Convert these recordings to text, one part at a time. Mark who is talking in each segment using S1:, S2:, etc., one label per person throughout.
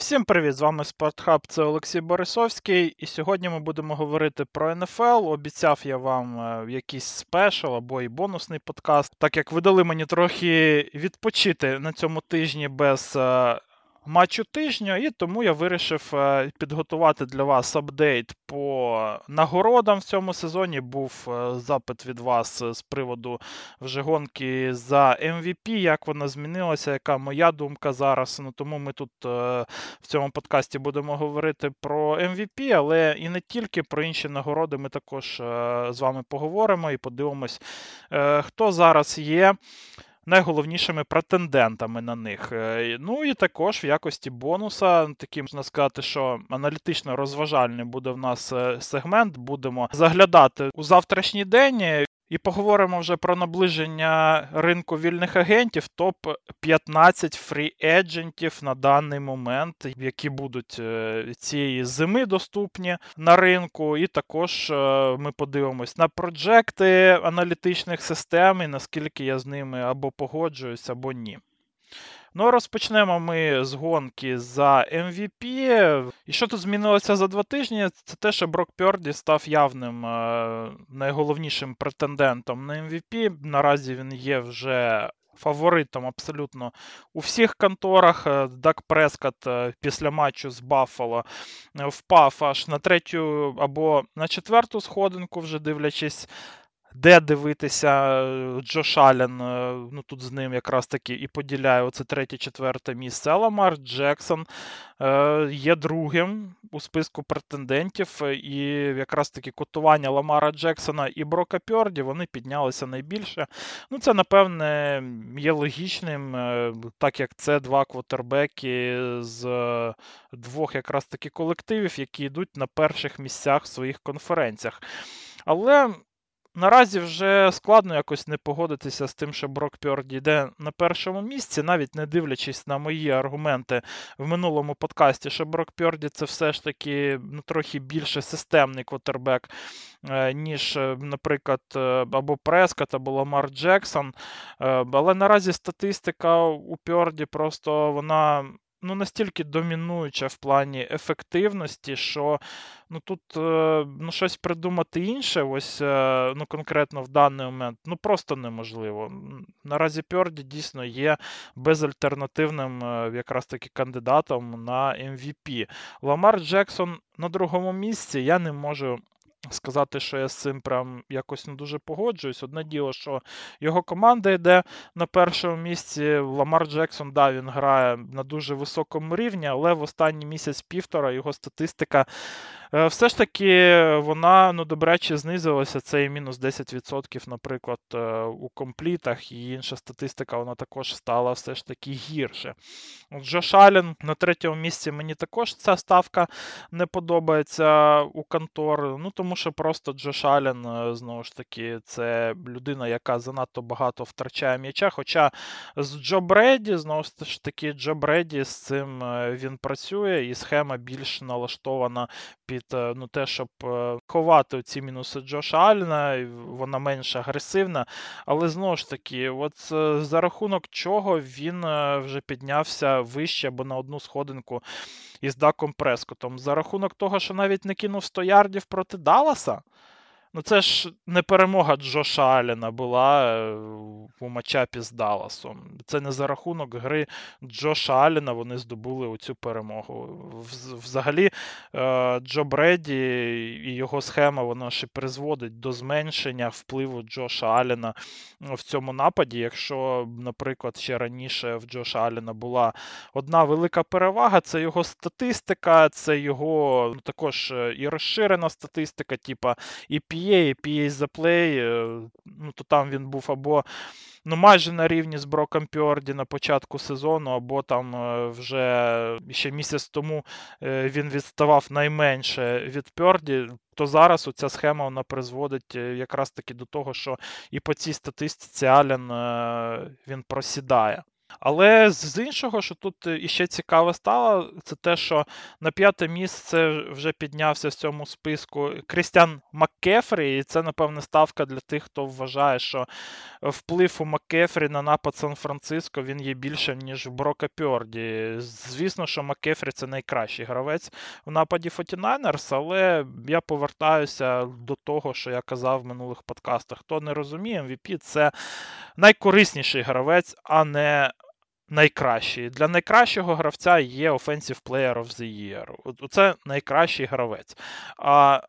S1: Всім привіт! З вами Спортхаб, це Олексій Борисовський. І сьогодні ми будемо говорити про НФЛ. Обіцяв я вам е, якийсь спешл або і бонусний подкаст, так як ви дали мені трохи відпочити на цьому тижні без е, матчу тижня, і тому я вирішив е, підготувати для вас апдейт по нагородам в цьому сезоні. Був е, запит від вас з приводу вже гонки за MVP, як вона змінилася, яка моя думка зараз. Ну Тому ми тут е, в цьому подкасті будемо говорити про MVP, але і не тільки про інші нагороди. Ми також з вами поговоримо і подивимось, хто зараз є найголовнішими претендентами на них. Е, ну і також в якості бонуса, таким можна сказати, що аналітично розважальний буде в нас е, сегмент. Будемо заглядати у завтрашній день. І поговоримо вже про наближення ринку вільних агентів. Топ-15 фрі-еджентів на даний момент, які будуть е, цієї зими доступні на ринку. І також е, ми подивимось на проджекти аналітичних систем і наскільки я з ними або погоджуюсь, або ні. Ну, розпочнемо ми з гонки за MVP. І що тут змінилося за два тижні? Це те, що Брок Пьорді став явним е, найголовнішим претендентом на MVP. Наразі він є вже. Фаворитом абсолютно у всіх конторах. Е, Дак Прескат е, після матчу з Баффало впав аж на третю або на четверту сходинку, вже дивлячись де дивитися е, Джош Аллен, е, ну тут з ним якраз таки і поділяє оце третє-четверте місце. Ламар Джексон е, є другим у списку претендентів, і якраз таки котування Ламара Джексона і Брока Пьорді вони піднялися найбільше. Ну, Це, напевне, є логічним, так як це два квотербеки з двох якраз таки колективів, які йдуть на перших місцях в своїх конференціях. Але Наразі вже складно якось не погодитися з тим, що Брок Пьорді йде на першому місці, навіть не дивлячись на мої аргументи в минулому подкасті, що Брок Пьорді це все ж таки ну, трохи більше системний квотербек, е, ніж, е, наприклад, е, або Прескат, або Ламар Джексон. Але наразі статистика у Пьорді просто вона ну, настільки домінуюча в плані ефективності, що ну, тут е, ну, щось придумати інше, ось е, ну, конкретно в даний момент, ну просто неможливо. Наразі Пьорді дійсно є безальтернативним е, якраз таки кандидатом на MVP. Ламар Джексон на другому місці я не можу сказати, що я з цим прям якось не дуже погоджуюсь. Одне діло, що його команда йде на першому місці. Ламар Джексон, да, він грає на дуже високому рівні, але в останній місяць-півтора його статистика все ж таки вона ну, добряче знизилася. Це і мінус 10%, наприклад, е, у комплітах, і інша статистика вона також стала все ж таки гірше. Джош Аллен на третьому місці мені також ця ставка не подобається у контор. Ну тому що просто Джош Аллен, е, знову ж таки, це людина, яка занадто багато втрачає м'яча. Хоча з Джо Бреді, знову ж таки, Джо Бреді з цим він працює, і схема більш налаштована під під е, ну, те, щоб е, ховати ці мінуси Джоша Аліна, вона менш агресивна. Але знову ж таки, от е, за рахунок чого він вже піднявся вище або на одну сходинку із Даком Прескотом. За рахунок того, що навіть не кинув 100 ярдів проти Далласа. Ну, це ж не перемога Джоша Аліна була е, у матчапі з Далласом. Це не за рахунок гри Джоша Аліна вони здобули оцю перемогу. Взагалі, е, Джо Бреді і його схема вона ще призводить до зменшення впливу Джоша Аліна в цьому нападі. Якщо, наприклад, ще раніше в Джоша Аліна була одна велика перевага, це його статистика, це його ну, також е, і розширена статистика, типа EPA, PA, PA за плей, ну, то там він був або ну, майже на рівні з Броком Пьорді на початку сезону, або там е, вже ще місяць тому е, він відставав найменше від Пьорді. То зараз оця схема вона призводить е, якраз таки до того, що і по цій статистиці Ален він просідає. Але з іншого, що тут іще цікаво стало, це те, що на п'яте місце вже піднявся в цьому списку Крістіан Маккефрі, і це, напевне, ставка для тих, хто вважає, що вплив у Маккефрі на напад Сан-Франциско він є більшим, ніж в Брока Пьорді. Звісно, що Маккефрі це найкращий гравець в нападі 49ers, але я повертаюся до того, що я казав в минулих подкастах. Хто не розуміє, MVP це найкорисніший гравець, а не найкращий. Для найкращого гравця є Offensive Player of the Year. Це найкращий гравець. А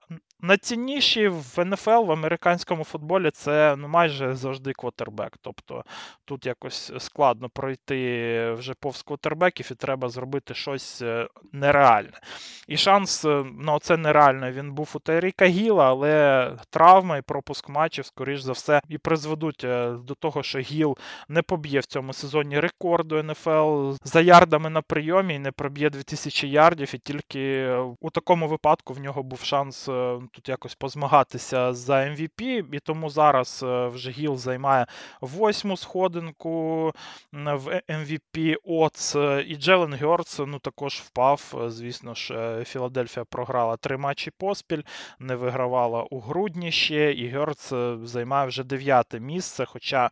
S1: Найцінніші в НФЛ в американському футболі це ну, майже завжди квотербек. Тобто тут якось складно пройти вже повз квотербеків і треба зробити щось е, нереальне. І шанс е, на це нереально він був у Тайріка Гіла, але травма і пропуск матчів, скоріш за все, і призведуть е, до того, що Гіл не поб'є в цьому сезоні рекорду НФЛ за ярдами на прийомі і не проб'є 2000 ярдів. І тільки у такому випадку в нього був шанс тут якось позмагатися за MVP, і тому зараз е, вже Гіл займає восьму сходинку в MVP ОЦ. І Джелен Гьорц ну, також впав. Звісно ж, е, Філадельфія програла три матчі поспіль, не вигравала у грудні ще, і Гьорц е, займає вже дев'яте місце. Хоча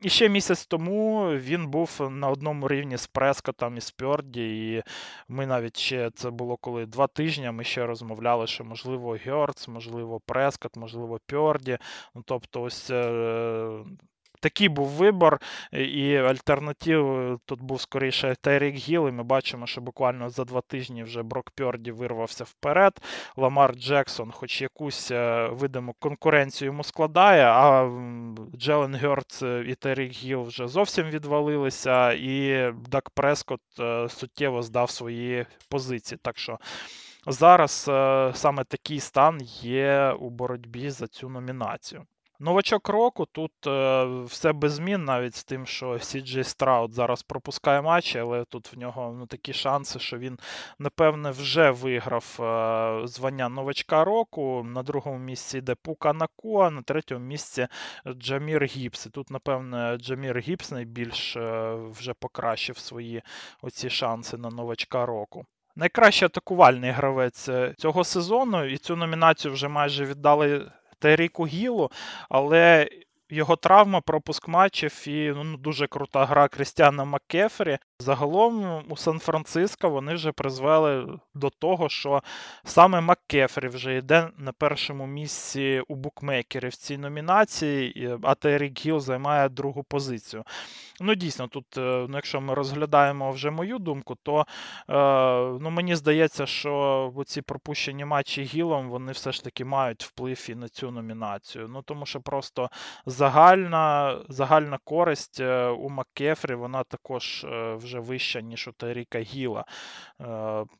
S1: і ще місяць тому він був на одному рівні з Прескотом і з Пьорді, і ми навіть ще це було коли два тижні. Ми ще розмовляли, що можливо Гьорц, можливо, Прескот, можливо, Пьорді. Ну, Тобто, ось е, такий був вибор, і альтернатив тут був скоріше Терік Гіл, і ми бачимо, що буквально за два тижні вже Брок Пьорді вирвався вперед. Ламар Джексон, хоч якусь е, видиму конкуренцію йому складає, а Джелен Гьорц і Терік Гіл вже зовсім відвалилися, і Дак Прескот е, суттєво здав свої позиції. Так що зараз е, саме такий стан є у боротьбі за цю номінацію. Новачок року тут е, все без змін, навіть з тим, що Сі Джей Страуд зараз пропускає матчі, але тут в нього ну, такі шанси, що він, напевне, вже виграв е, звання новачка року. На другому місці йде Пука Накуа, на третьому місці Джамір Гіббс. І тут, напевне, Джамір Гіббс найбільш вже покращив свої оці шанси на новачка року. Найкращий атакувальний гравець е, цього сезону, і цю номінацію вже майже віддали Теріку Гілу, але його травма, пропуск матчів і ну, дуже крута гра Крістіана Маккефері. Загалом у Сан-Франциско вони вже призвели до того, що саме Маккефері вже йде на першому місці у букмекерів в цій номінації, а Терік Гіл займає другу позицію. Ну, дійсно, тут, е, ну, якщо ми розглядаємо вже мою думку, то е, ну, мені здається, що ці пропущені матчі Гілом вони все ж таки мають вплив і на цю номінацію. Ну, Тому що просто загальна загальна користь е, у Маккефрі, вона також вже вища, ніж у Тайріка Гіла.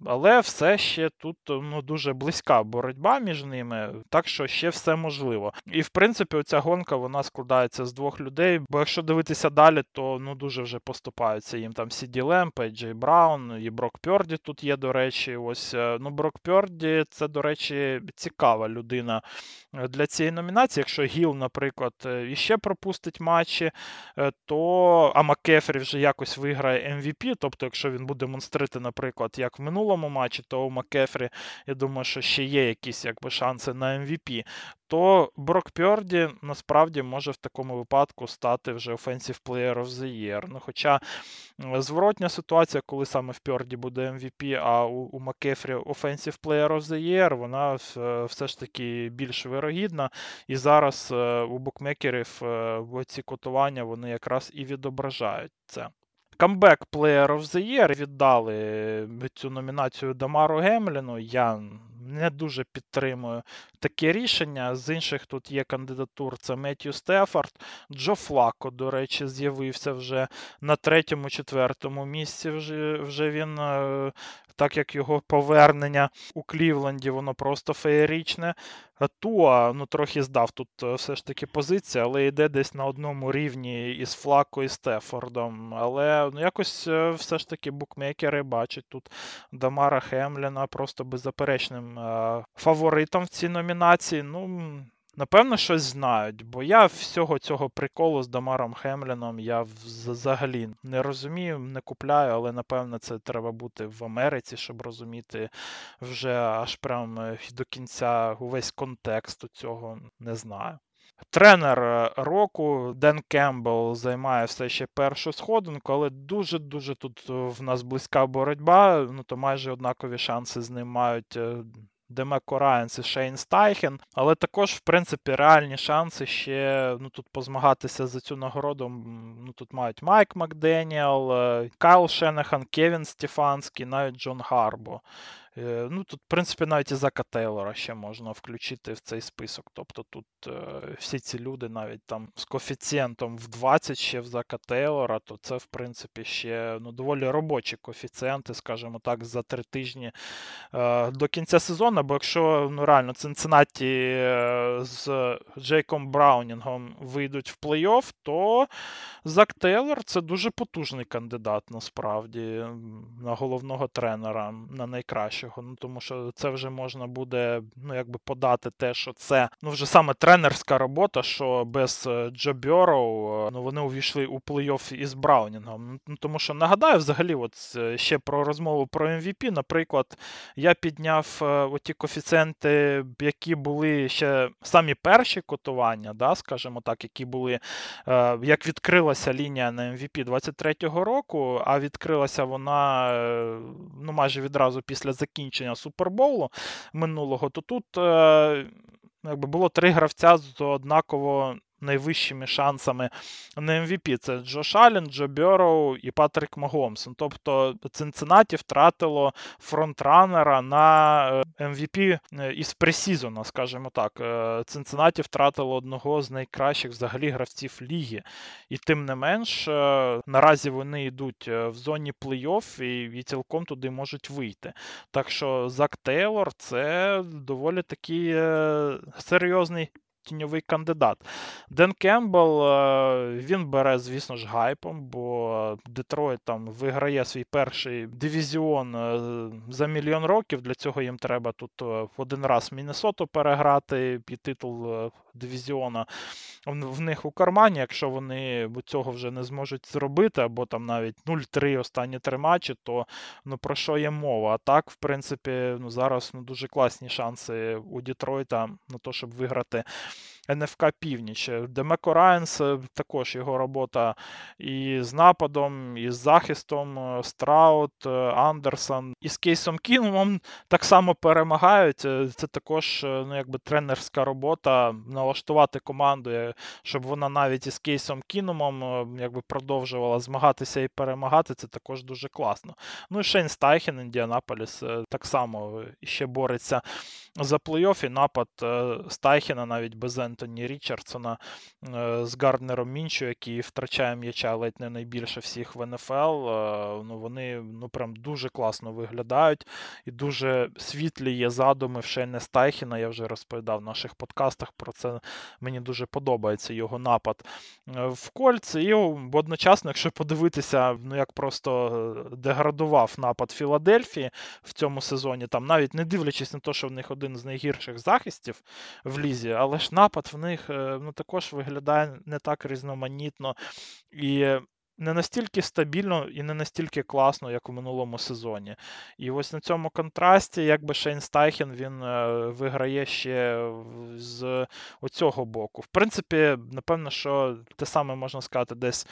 S1: Але все ще тут ну, дуже близька боротьба між ними, так що ще все можливо. І в принципі, оця гонка вона складається з двох людей. Бо якщо дивитися далі, то ну дуже вже поступаються їм там Сіді Лемб, Джей Браун, і Брок Пьорді тут є, до речі. Ось е, ну Брок Пьорді це, до речі, цікава людина е, для цієї номінації. Якщо Гіл, наприклад, е, іще пропустить матчі, то а Макефрі вже якось виграє MVP. Тобто, якщо він буде монстрити, наприклад, як в минулому матчі, то у Макефрі, я думаю, що ще є якісь якби шанси на MVP то Брок Пьорді насправді може в такому випадку стати вже Offensive Player of the Year. Ну, Хоча зворотня ситуація, коли саме в Пьорді буде MVP, а у, у Макефрі Offensive Player of the Year, вона все ж таки більш вирогідна. І зараз е, у букмекерів е, ці котування вони якраз і відображають це. Камбек Player of the Year віддали цю номінацію Дамару Гемліну. Я не дуже підтримую таке рішення. З інших тут є кандидатур: це Меттью Стефорд, Джо Флако, до речі, з'явився вже на третьому-четвертому місці. Вже вже він, е, так як його повернення у Клівленді, воно просто феєричне. Туа ну, трохи здав тут е, все ж таки позиція, але йде десь на одному рівні із Флако і Стефордом. Але ну, якось е, все ж таки букмекери бачать тут Дамара Хемліна просто беззаперечним фаворитом в цій номінації. Ну, Напевно, щось знають, бо я всього цього приколу з Дамаром Хемліном я взагалі не розумію, не купляю, але напевно це треба бути в Америці, щоб розуміти вже аж прям е, до кінця увесь контекст цього не знаю. Тренер е, року Ден Кембл займає все ще першу сходинку, але дуже-дуже тут в нас близька боротьба. Ну то майже однакові шанси з ним мають Демеко Райанс і Шейн Стайхен, але також, в принципі, реальні шанси ще ну, тут позмагатися за цю нагороду. Ну, Тут мають Майк Макденіел, е, Кайл Шенехан, Кевін Стефанський, навіть Джон Харбо. Е, ну, Тут, в принципі, навіть і Зака Тейлора ще можна включити в цей список. Тобто тут е, всі ці люди навіть там з коефіцієнтом в 20 ще в Зака Тейлора, то це, в принципі, ще ну, доволі робочі коефіцієнти, скажімо так, за три тижні е, до кінця сезону. Бо якщо ну, реально Цинциннаті з Джейком Браунінгом вийдуть в плей-офф, то Зак Тейлор це дуже потужний кандидат насправді на головного тренера, на найкращого. Ну тому що це вже можна буде ну якби подати те, що це ну вже саме тренерська робота, що без е, Джо е, ну вони увійшли у плей-офф із Браунінгом. Ну тому що нагадаю, взагалі, от е, ще про розмову про MVP, наприклад, я підняв оті коефіцієнти, які були ще самі перші котування, да, скажімо так, які були як відкрилася лінія на MVP 23-го року, а відкрилася вона ну, майже відразу після закінчення Супербоулу минулого, то тут е, якби було три гравця з однаково найвищими шансами на MVP. Це Джош Аллен, Джо Бьороу і Патрік Магомсон. Тобто Цинциннаті втратило фронтранера на MVP е, е, із пресізона, скажімо так. Е, Цинциннаті втратило одного з найкращих взагалі гравців ліги. І тим не менш, наразі вони йдуть в зоні плей-офф і, і цілком туди можуть вийти. Так що Зак Тейлор це доволі такий серйозний тіньовий кандидат. Ден Кембл е, він бере, звісно ж, гайпом, бо Детройт там виграє свій перший дивізіон е, за мільйон років. Для цього їм треба тут е, один раз Міннесоту переграти і титул дивізіона в них у кармані. Якщо вони цього вже не зможуть зробити, або там навіть 0-3 останні три матчі, то ну про що є мова? А так, в принципі, ну зараз ну, дуже класні шанси у Дітройта на те, щоб виграти. НФК Північ. Демеко Райанс е, також його робота і з нападом, і з захистом. Е, Страут, е, Андерсон і з Кейсом Кінумом так само перемагають. Це також ну, якби тренерська робота налаштувати команду, щоб вона навіть із Кейсом Кінумом якби продовжувала змагатися і перемагати. Це також дуже класно. Ну і Шейн Стайхен, Індіанаполіс так само ще бореться за плей-офф і напад Стайхена навіть без Ентоні Річардсона е, з Гарднером Міншу, який втрачає м'яча ледь не найбільше всіх в НФЛ. Е, ну, Вони ну, прям дуже класно виглядають і дуже світлі є задуми в Шейне Стайхіна. Я вже розповідав в наших подкастах про це. Мені дуже подобається його напад е, в кольці. І одночасно, якщо подивитися, ну як просто деградував напад Філадельфії в цьому сезоні, там навіть не дивлячись на те, що в них один з найгірших захистів в лізі, але ж напад в них е, ну, також виглядає не так різноманітно і не настільки стабільно і не настільки класно, як у минулому сезоні. І ось на цьому контрасті, якби Шейн Стайхен він е, виграє ще з оцього боку. В принципі, напевно, що те саме можна сказати десь.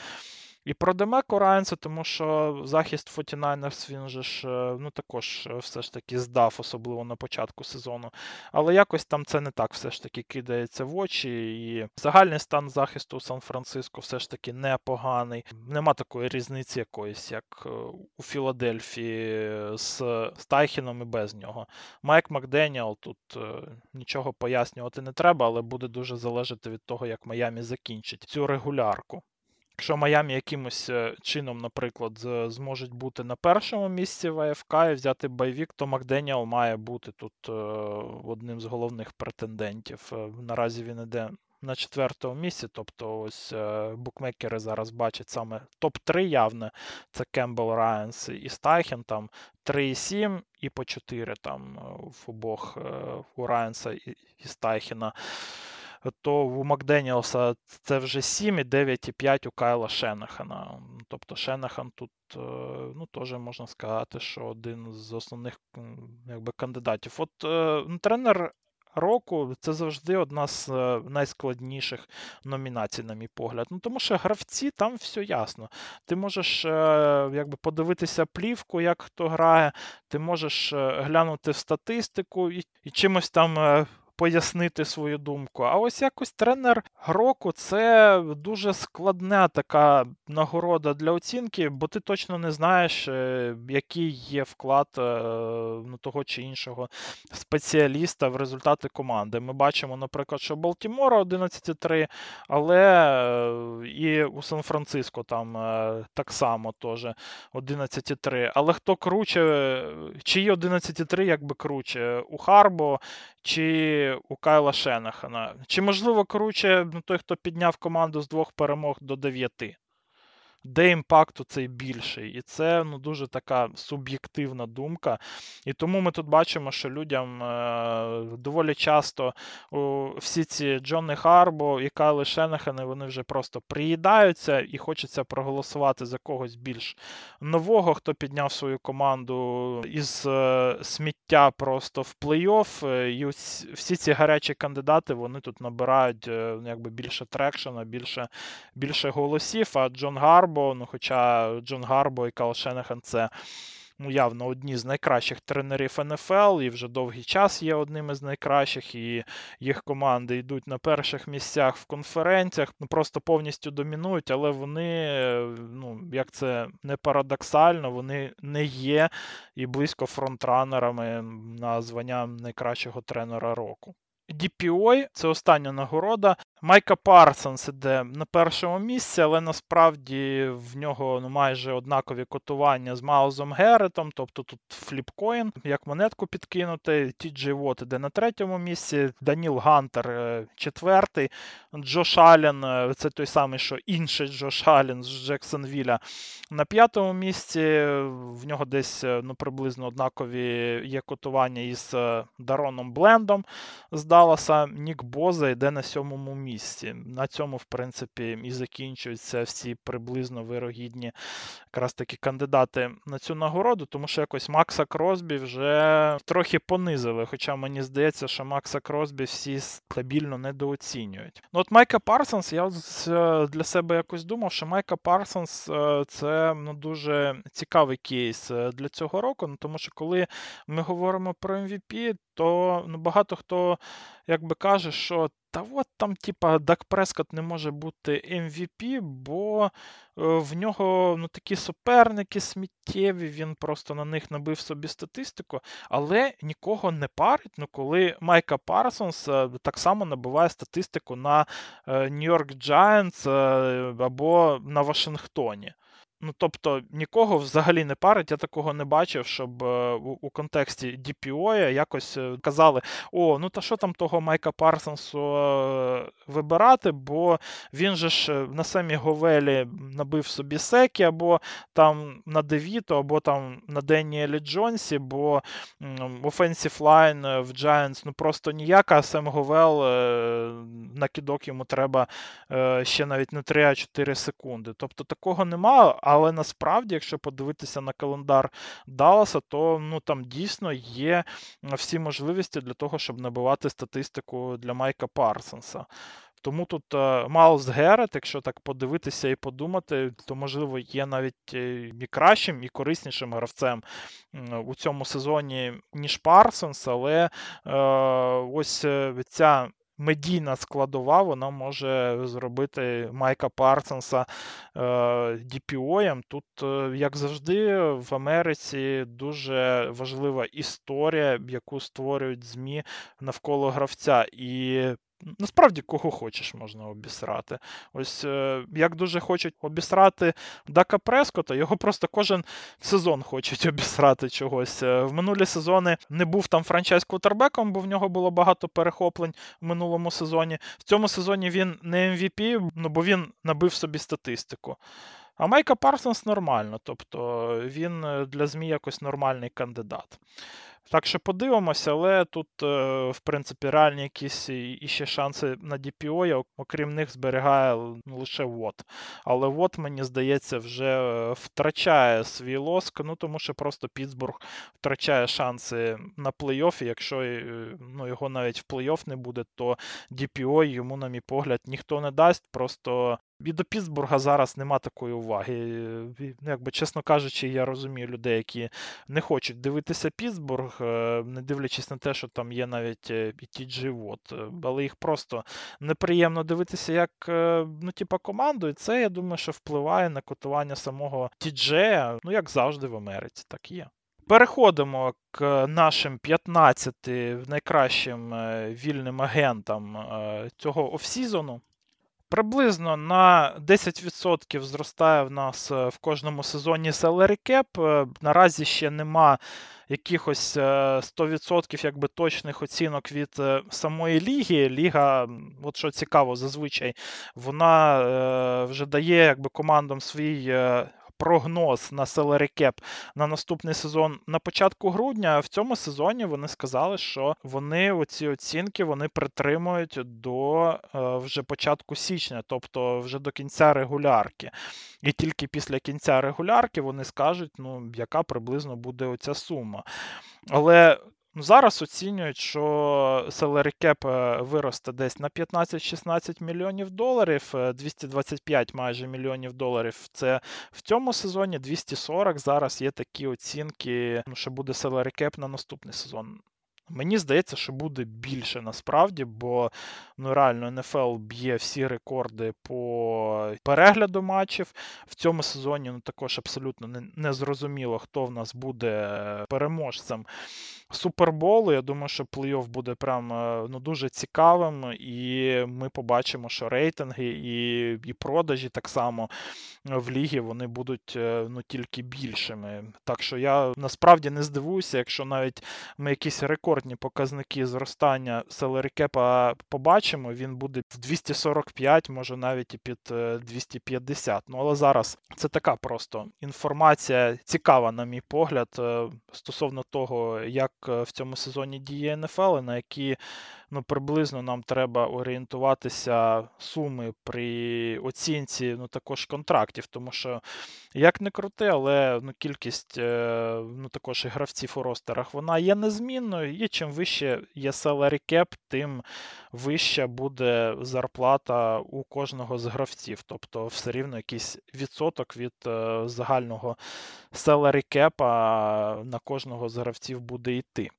S1: І про Демеко Райанса, тому що захист 49ers він же ж е, ну, також е, все ж таки здав, особливо на початку сезону. Але якось там це не так все ж таки кидається в очі. І загальний стан захисту у Сан-Франциско все ж таки непоганий. Нема такої різниці якоїсь, як е, у Філадельфії з Стайхеном і без нього. Майк Макденіел тут нічого пояснювати не треба, але буде дуже залежати від того, як Майамі закінчить цю регулярку. Якщо Майамі якимось е, чином, наприклад, зможуть бути на першому місці в АФК і взяти bye week, то Макденіел має бути тут е, одним з головних претендентів. Е, наразі він іде на четвертому місці, тобто ось букмекери зараз бачать саме топ-3 явне. Це Кембл Райанс і Стайхен, там 3,7 і по 4 там в обох у Райанса і Стайхена. То у Макденіела це вже 7 і 9 і 5 у Кайла Шенахана. Тобто Шенахан тут е, ну, теж можна сказати, що один з основних якби, кандидатів. От е, тренер року це завжди одна з е, найскладніших номінацій, на мій погляд. Ну тому що гравці там все ясно. Ти можеш якби подивитися плівку, як хто грає, ти можеш глянути в статистику і, і чимось там пояснити свою думку. А ось якось тренер року це дуже складна така нагорода для оцінки, бо ти точно не знаєш, е, який є вклад е, ну, того чи іншого спеціаліста в результати команди. Ми бачимо, наприклад, що Балтімора 11-3, але е, і у Сан-Франциско там так само теж 11-3. Але хто круче, чиї 11-3 якби круче? У Харбо чи у Кайла Шенахана? Чи, можливо, круче ну, той, хто підняв команду з двох перемог до дев'яти? Де impact цей більший. І це ну, дуже така суб'єктивна думка. І тому ми тут бачимо, що людям е, доволі часто всі ці Джонни Харбо і Кайли Шенахани, вони вже просто приїдаються і хочеться проголосувати за когось більш нового, хто підняв свою команду із е, сміття просто в плей-офф. Е, і ось всі ці гарячі кандидати вони тут набирають якби більше трекшена, більше, більше голосів. А Джон Гарбо Гарбо. Ну, хоча Джон Гарбо і Кал Шенехан це ну, явно одні з найкращих тренерів НФЛ, і вже довгий час є одним із найкращих, і їх команди йдуть на перших місцях в конференціях, ну просто повністю домінують, але вони, ну, як це не парадоксально, вони не є і близько фронтранерами на звання найкращого тренера року. DPOY – це остання нагорода. Майка Парсонс іде на першому місці, але насправді в нього ну, майже однакові котування з Майлзом Герретом, тобто тут flip coin, як монетку підкинути. Ті Джей Вот іде на третьому місці, Даніл Гантер е, четвертий, Джош Аллен, е, це той самий, що інший Джош Аллен з Джексонвіля на п'ятому місці. В нього десь е, ну, приблизно однакові є котування із Дароном Блендом з Далласа. Нік Боза йде на сьомому місці місці. На цьому, в принципі, і закінчуються всі приблизно вирогідні якраз таки кандидати на цю нагороду, тому що якось Макса Кросбі вже трохи понизили. Хоча мені здається, що Макса Кросбі всі стабільно недооцінюють. Ну от Майка Парсонс, я е, для себе якось думав, що Майка Парсонс е, це ну, дуже цікавий кейс е, для цього року, ну, тому що коли ми говоримо про MVP, то ну, багато хто якби каже, що та от там, типа, Дак Прескот не може бути MVP, бо е, в нього ну, такі суперники сміттєві, він просто на них набив собі статистику, але нікого не парить, ну, коли Майка Парсонс е, так само набиває статистику на Нью-Йорк Giants е, або на Вашингтоні. Ну, тобто нікого взагалі не парить, я такого не бачив, щоб е, у, у контексті DPO якось е, казали: о, ну та що там того Майка Парсонсу е, вибирати, бо він же ж на самі Говелі набив собі секі, або там на Девіто, або там на Деніелі Джонсі, бо offensive line в Giants ну просто ніяка, Сем Говел на кідок йому треба ще навіть не 3, а 4 секунди. Тобто такого немає. Але насправді, якщо подивитися на календар Далласа, то ну там дійсно є всі можливості для того, щоб набивати статистику для Майка Парсонса. Тому тут е, Маус Герет, якщо так подивитися і подумати, то можливо є навіть е, і кращим, і кориснішим гравцем у цьому сезоні, ніж Парсонс, але е, ось ця медійна складова, вона може зробити Майка Парсонса DPO. Тут, е, як завжди, в Америці дуже важлива історія, яку створюють ЗМІ навколо гравця. І Насправді, кого хочеш, можна обісрати. Ось е, як дуже хочуть обісрати Дака Прескота, його просто кожен сезон хочуть обісрати чогось. Е, в минулі сезони не був там франчайз квотербеком, бо в нього було багато перехоплень в минулому сезоні. В цьому сезоні він не MVP, ну бо він набив собі статистику. А Майка Парсонс нормально, тобто він е, для ЗМІ якось нормальний кандидат. Так що подивимося, але тут, е, в принципі, реальні якісь іще шанси на DPO, я, окрім них, зберігає лише Вот. Але Вот, мені здається, вже е, втрачає свій лоск, ну тому що просто Пітсбург втрачає шанси на плей-офф, і якщо е, ну, його навіть в плей-офф не буде, то DPO йому, на мій погляд, ніхто не дасть. Просто і до Пітсбурга зараз нема такої уваги. Ну, якби, Чесно кажучи, я розумію людей, які не хочуть дивитися Пітсбург, е, не дивлячись на те, що там є навіть е, і TG Watt. Е, але їх просто неприємно дивитися як ну, типа, команду, і це, я думаю, що впливає на котування самого TG, ну, як завжди в Америці, так є. Переходимо к нашим 15 найкращим вільним агентам цього офсізону. Приблизно на 10% зростає в нас е, в кожному сезоні salary cap. Е, наразі ще нема якихось 100% е, якби точних оцінок від самої ліги. Ліга, от що цікаво, зазвичай вона вже дає якби командам свій прогноз на salary cap на наступний сезон на початку грудня. В цьому сезоні вони сказали, що вони оці оцінки вони притримують до е, вже початку січня, тобто вже до кінця регулярки. І тільки після кінця регулярки вони скажуть, ну, яка приблизно буде оця сума. Але Ну, зараз оцінюють, що salary cap е, виросте десь на 15-16 мільйонів доларів, 225 е, майже мільйонів доларів. Це в цьому сезоні 240. Зараз є такі оцінки, ну, що буде salary cap на наступний сезон. Мені здається, що буде більше насправді, бо ну реально НФЛ б'є всі рекорди по перегляду матчів. В цьому сезоні ну також абсолютно не, не зрозуміло, хто в нас буде переможцем Суперболу. Я думаю, що плей-офф буде прям е, ну, дуже цікавим, і ми побачимо, що рейтинги і і продажі так само в лігі вони будуть е, ну, тільки більшими. Так що я насправді не здивуюся, якщо навіть ми якісь рекордні показники зростання селерикепа побачимо, він буде в 245, може навіть і під 250. Е, ну але зараз це така просто інформація цікава, на мій погляд, стосовно того, як в цьому сезоні діє НФЛ, на які ну, приблизно нам треба орієнтуватися суми при оцінці ну, також контрактів. Тому що, як не крути, але ну, кількість е, ну, також і гравців у ростерах вона є незмінною, і чим вище є salary cap, тим вища буде зарплата у кожного з гравців. Тобто все рівно якийсь відсоток від е, загального salary cap на кожного з гравців буде йти.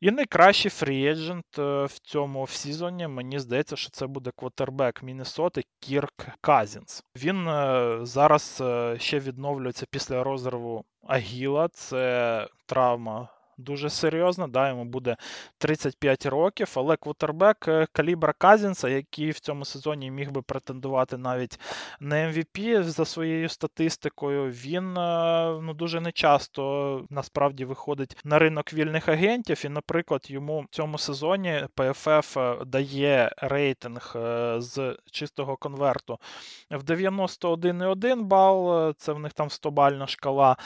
S1: І найкращий фріеджент в цьому в сезоні, мені здається, що це буде квотербек Міннесоти Кірк Казінс. Він е, зараз е, ще відновлюється після розриву Агіла. Це травма дуже серйозно. Да, Йому буде 35 років, але квотербек е, калібра Казінса, який в цьому сезоні міг би претендувати навіть на MVP за своєю статистикою, він е, ну, дуже нечасто насправді виходить на ринок вільних агентів. І, наприклад, йому в цьому сезоні PFF е, дає рейтинг з чистого конверту в 91,1 бал. Це в них там 100-бальна шкала.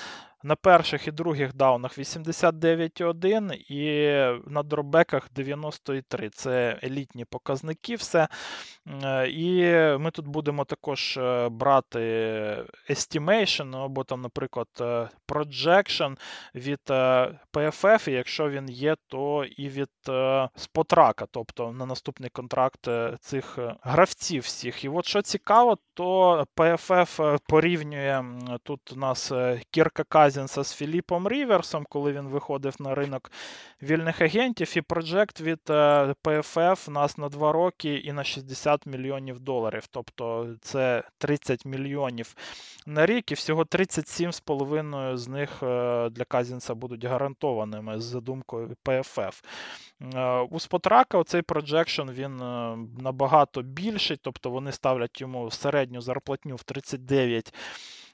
S1: На перших і других даунах 89,1 і на дробеках 93. Це елітні показники. все. Е, і ми тут будемо також е, брати estimation, або там, наприклад, е, projection від PFF, і якщо він є, то і від спотрака, тобто на наступний контракт цих гравців всіх. І от що цікаво, то PFF порівнює тут у нас Кірка Казінса з Філіпом Ріверсом, коли він виходив на ринок вільних агентів, і проджект від PFF у нас на 2 роки і на 60 мільйонів доларів. Тобто це 30 мільйонів на рік, і всього 37,5 з них е, для Казінса будуть гарантованими з задумкою PFF. Е, у Спотрака цей проджекшн він е, набагато більший, тобто вони ставлять йому середню зарплатню в 39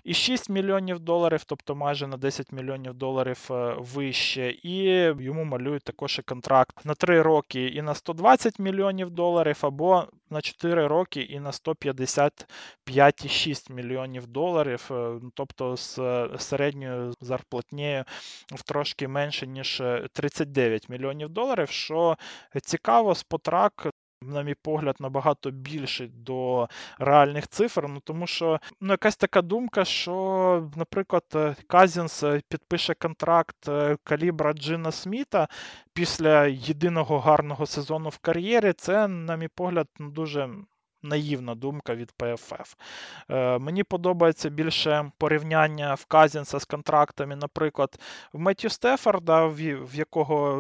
S1: і 6 мільйонів доларів, тобто майже на 10 мільйонів доларів е, вище. І йому малюють також і контракт на 3 роки і на 120 мільйонів доларів, або на 4 роки і на 155,6 мільйонів доларів, е, тобто з середньою зарплатнею в трошки менше, ніж 39 мільйонів доларів. Що цікаво, спотрак на мій погляд, набагато більший до реальних цифр. Ну тому що ну, якась така думка, що, наприклад, е, Казінс е, підпише контракт е, калібра Джина Сміта після єдиного гарного сезону в кар'єрі. Це, на мій погляд, ну, дуже наївна думка від ПФФ. Е, Мені подобається більше порівняння в Казінса з контрактами, наприклад, в Меттю Стефорда, в, в якого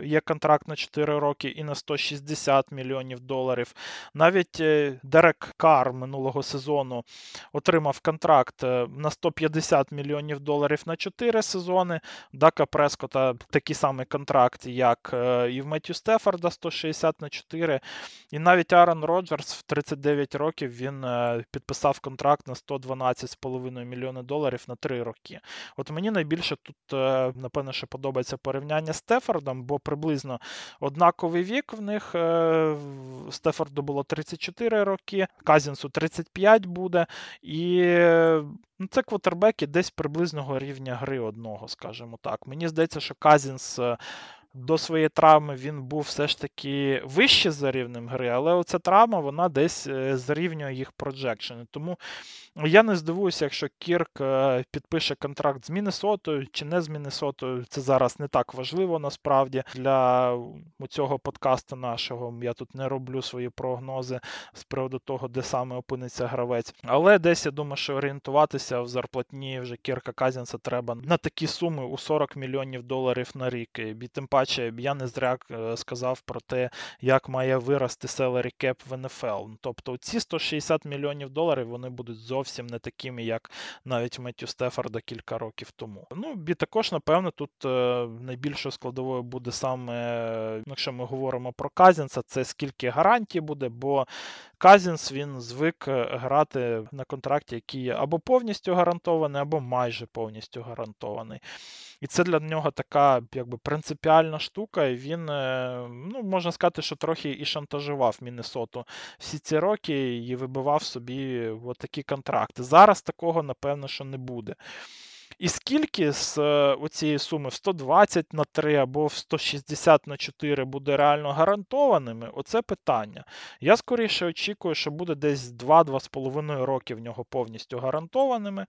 S1: е, є контракт на 4 роки і на 160 мільйонів доларів. Навіть е, Дерек Кар минулого сезону отримав контракт е, на 150 мільйонів доларів на 4 сезони. Дака Прескота такий самий контракт, як і в Меттю Стефорда 160 на 4. І навіть Аарон Роджерс 39 років він е, підписав контракт на 112,5 мільйони доларів на 3 роки. От мені найбільше тут, е, напевно, що подобається порівняння з Стефордом, бо приблизно однаковий вік в них. Е, Стефорду було 34 роки, Казінсу 35 буде. І ну, це квотербеки десь приблизного рівня гри одного, скажімо так. Мені здається, що Казінс до своєї травми він був все ж таки вище за рівнем гри, але оця травма вона десь е, зарівнює їх проджекшени. Тому я не здивуюся, якщо Кірк е, підпише контракт з Міннесотою чи не з Міннесотою. Це зараз не так важливо насправді для цього подкасту нашого. Я тут не роблю свої прогнози з приводу того, де саме опиниться гравець. Але десь я думаю, що орієнтуватися в зарплатні вже Кірка Казінса треба на такі суми у 40 мільйонів доларів на рік. І тим паче я не зря е, сказав про те, як має вирости селері кеп в НФЛ. Тобто ці 160 мільйонів доларів вони будуть зовсім не такими, як навіть Меттю Стефорда кілька років тому. Ну, і також, напевно, тут е, найбільшою складовою буде саме, якщо ми говоримо про Казінса, це скільки гарантій буде, бо Казінс він звик е, грати на контракті, який або повністю гарантований, або майже повністю гарантований. І це для нього така якби принципіальна штука. І він, е, ну, можна сказати, що трохи і шантажував Міннесоту всі ці роки і вибивав собі от такі контракти. Зараз такого, напевно, що не буде. І скільки з е, цієї суми в 120 на 3 або в 160 на 4 буде реально гарантованими, оце питання. Я скоріше очікую, що буде десь 2-2,5 роки в нього повністю гарантованими.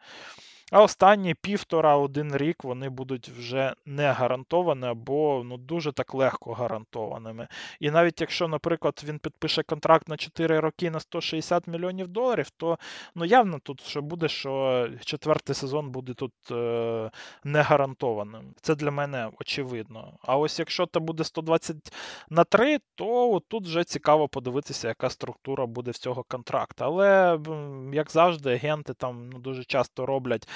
S1: А останні півтора-один рік вони будуть вже не гарантовані або ну, дуже так легко гарантованими. І навіть якщо, наприклад, він підпише контракт на 4 роки на 160 мільйонів доларів, то ну, явно тут що буде, що четвертий сезон буде тут е, не гарантованим. Це для мене очевидно. А ось якщо це буде 120 на 3, то тут вже цікаво подивитися, яка структура буде в цього контракту. Але, як завжди, агенти там ну, дуже часто роблять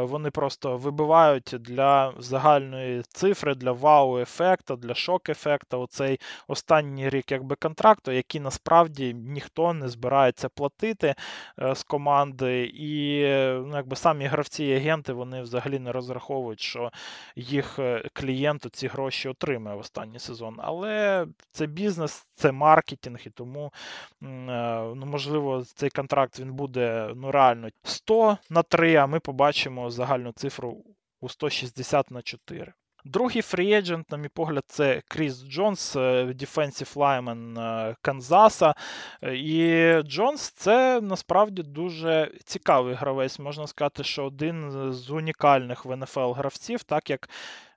S1: вони просто вибивають для загальної цифри, для вау-ефекту, для шок-ефекту оцей останній рік якби контракту, який насправді ніхто не збирається платити е, з команди. І ну, якби самі гравці і агенти вони взагалі не розраховують, що їх е, клієнт ці гроші отримає в останній сезон. Але це бізнес, це маркетинг, і тому ну, можливо цей контракт він буде ну, реально 100 на 3, а ми побачимо загальну цифру у 160 на 4. Другий фрієджент, на мій погляд, це Кріс Джонс, Defensive Lineman Канзаса. І Джонс це насправді дуже цікавий гравець. Можна сказати, що один з унікальних в НФЛ гравців, так як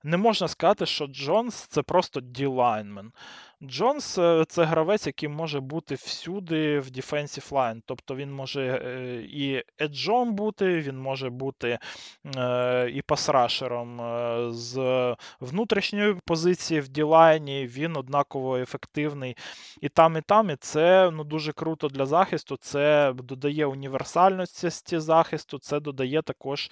S1: не можна сказати, що Джонс це просто D-лайнмен. Джонс е, це гравець, який може бути всюди в Defensive Line. Тобто він може е, і еджом бути, він може бути е, і пасрашером з внутрішньої позиції в ділайні, він однаково ефективний і там, і там. І це ну, дуже круто для захисту. Це додає універсальності захисту, це додає також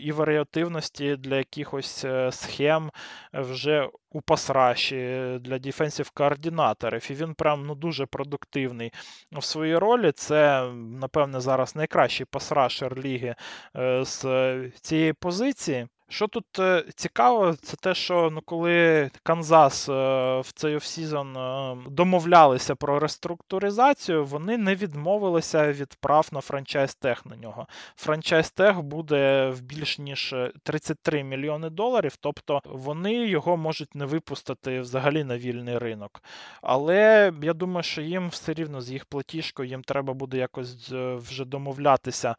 S1: і варіативності для якихось схем вже у pass rush-і для defensive координаторів, і він прям ну, дуже продуктивний в своїй ролі. Це, напевне, зараз найкращий pass rusher ліги е, з цієї позиції. Що тут е, цікаво, це те, що ну, коли Канзас е, в цей offseason е, домовлялися про реструктуризацію, вони не відмовилися від прав на franchise tag на нього. Франчайз тех буде в більш ніж 33 мільйони доларів, тобто вони його можуть не випустити взагалі на вільний ринок. Але я думаю, що їм все рівно з їх платіжкою їм треба буде якось вже домовлятися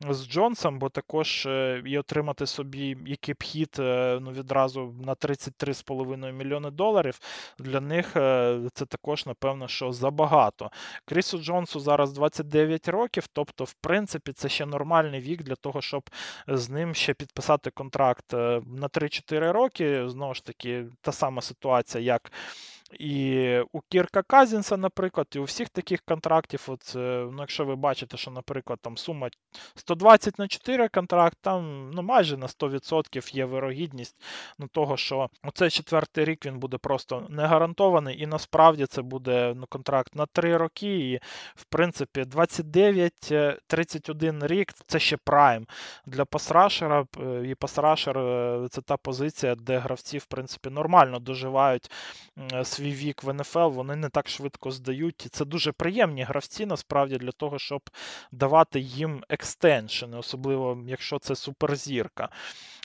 S1: з Джонсом, бо також і отримати собі який б е, ну, відразу на 33,5 мільйони доларів. Для них е, це також, напевно, що забагато. Крісу Джонсу зараз 29 років, тобто, в принципі, це ще нормальний вік для того, щоб з ним ще підписати контракт е, на 3-4 роки. Знову ж таки, та сама ситуація, як. І у Кірка Казінса, наприклад, і у всіх таких контрактів, от, ну, якщо ви бачите, що, наприклад, там сума 120 на 4 контракт, там ну, майже на 100% є вирогідність ну, того, що оцей четвертий рік він буде просто не гарантований, і насправді це буде ну, контракт на 3 роки. І, в принципі, 29-31 рік це ще прайм для пасрашера. І пасрашер це та позиція, де гравці, в принципі, нормально доживають свій вік в НФЛ, вони не так швидко здають. І це дуже приємні гравці, насправді, для того, щоб давати їм екстеншени, особливо якщо це суперзірка.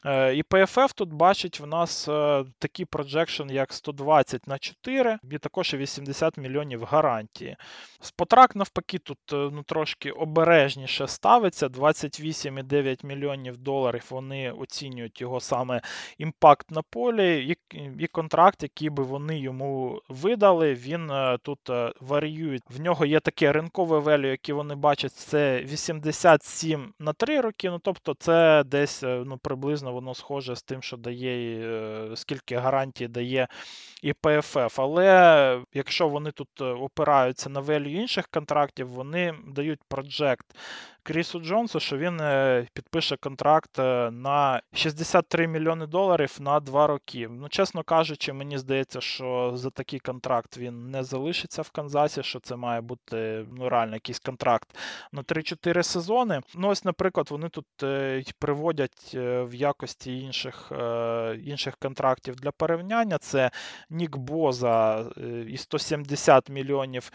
S1: Е, і PFF тут бачить в нас е, такий проджекшн, як 120 на 4, і також 80 мільйонів гарантії. Спотрак, навпаки, тут е, ну, трошки обережніше ставиться. 28,9 мільйонів доларів вони оцінюють його саме impact на полі, і, і контракт, який би вони йому видали, він тут варіює. В нього є таке ринкове value, яке вони бачать, це 87 на 3 роки. Ну, тобто, це десь ну, приблизно воно схоже з тим, що дає, е, скільки гарантій дає і ПФФ. Але якщо вони тут е, опираються на велію інших контрактів, вони дають проджект Крісу Джонсу, що він е, підпише контракт на 63 мільйони доларів на 2 роки. Ну, чесно кажучи, мені здається, що за такий контракт він не залишиться в Канзасі, що це має бути ну, реально якийсь контракт на 3-4 сезони. Ну, ось, наприклад, вони тут приводять в якості інших, інших контрактів для порівняння. Це Нік Боза е, і 170 мільйонів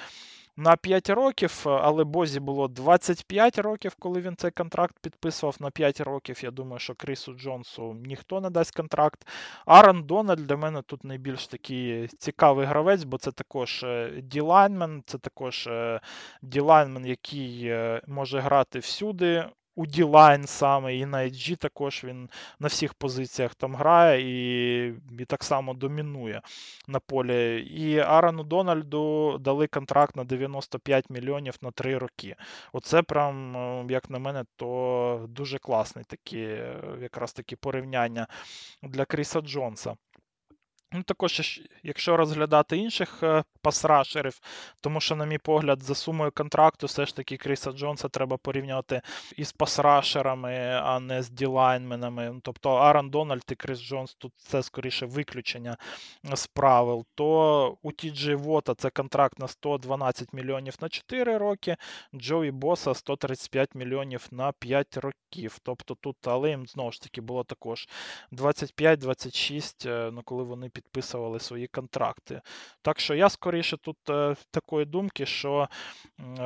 S1: на 5 років, але Бозі було 25 років, коли він цей контракт підписував на 5 років. Я думаю, що Крісу Джонсу ніхто не дасть контракт. Арон Дональд для мене тут найбільш такий цікавий гравець, бо це також е, ділайнмен, це також е, ділайнмен, який може грати всюди у D-Line саме, і на IG також він на всіх позиціях там грає і і так само домінує на полі. І Арану Дональду дали контракт на 95 мільйонів на 3 роки. Оце прям, е, як на мене, то дуже класне такі, е, якраз такі порівняння для Кріса Джонса. Ну, Також, якщо розглядати інших е, пасрашерів, тому що, на мій погляд, за сумою контракту, все ж таки Кріса Джонса треба порівняти із пасрашерами, а не з ділайнменами. Ну, тобто Аарон Дональд і Кріс Джонс тут це скоріше виключення з правил. То у Тіджі Вота це контракт на 112 мільйонів на 4 роки, Джоі Боса 135 мільйонів на 5 років. Тобто тут, але їм знову ж таки було також 25-26, е, ну, коли вони підписували свої контракти. Так що я скоріше тут е, такої думки, що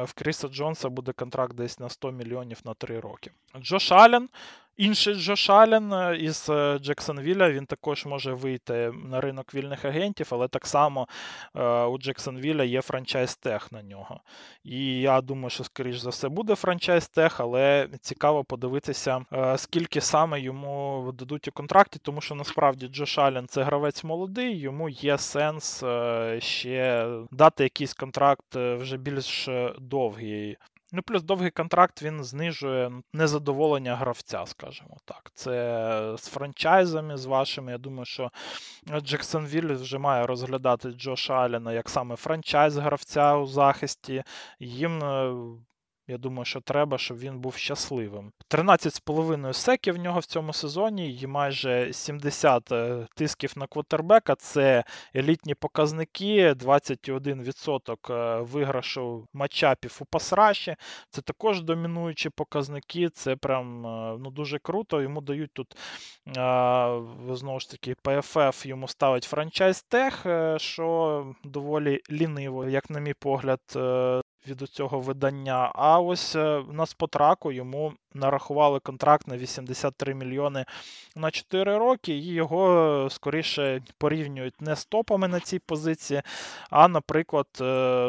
S1: в Кріса Джонса буде контракт десь на 100 мільйонів на 3 роки. Джош Аллен Інший Джош Аллен е, із е, Джексонвілля, він також може вийти на ринок вільних агентів, але так само е, у Джексонвілля є франчайз тех на нього. І я думаю, що, скоріш за все, буде франчайз тех, але цікаво подивитися, скільки саме йому дадуть у контракті, тому що насправді Джош Аллен це гравець молодий, йому є сенс ще дати якийсь контракт вже більш довгий. Ну, плюс довгий контракт він знижує незадоволення гравця, скажімо так. Це з франчайзами, з вашими. Я думаю, що Джексонвіль вже має розглядати Джоша Аллена як саме франчайз гравця у захисті. Їм е, Я думаю, що треба, щоб він був щасливим. 13,5 секів в нього в цьому сезоні і майже 70 е, тисків на квотербека. Це елітні показники, 21% е, виграшу матчапів у пасраші. Це також домінуючі показники. Це прям е, ну, дуже круто. Йому дають тут знову ж таки PFF йому ставить франчайз тех, що доволі ліниво, як на мій погляд від цього видання. А ось е, на спотраку йому нарахували контракт на 83 мільйони на 4 роки, і його скоріше порівнюють не з топами на цій позиції, а, наприклад, е,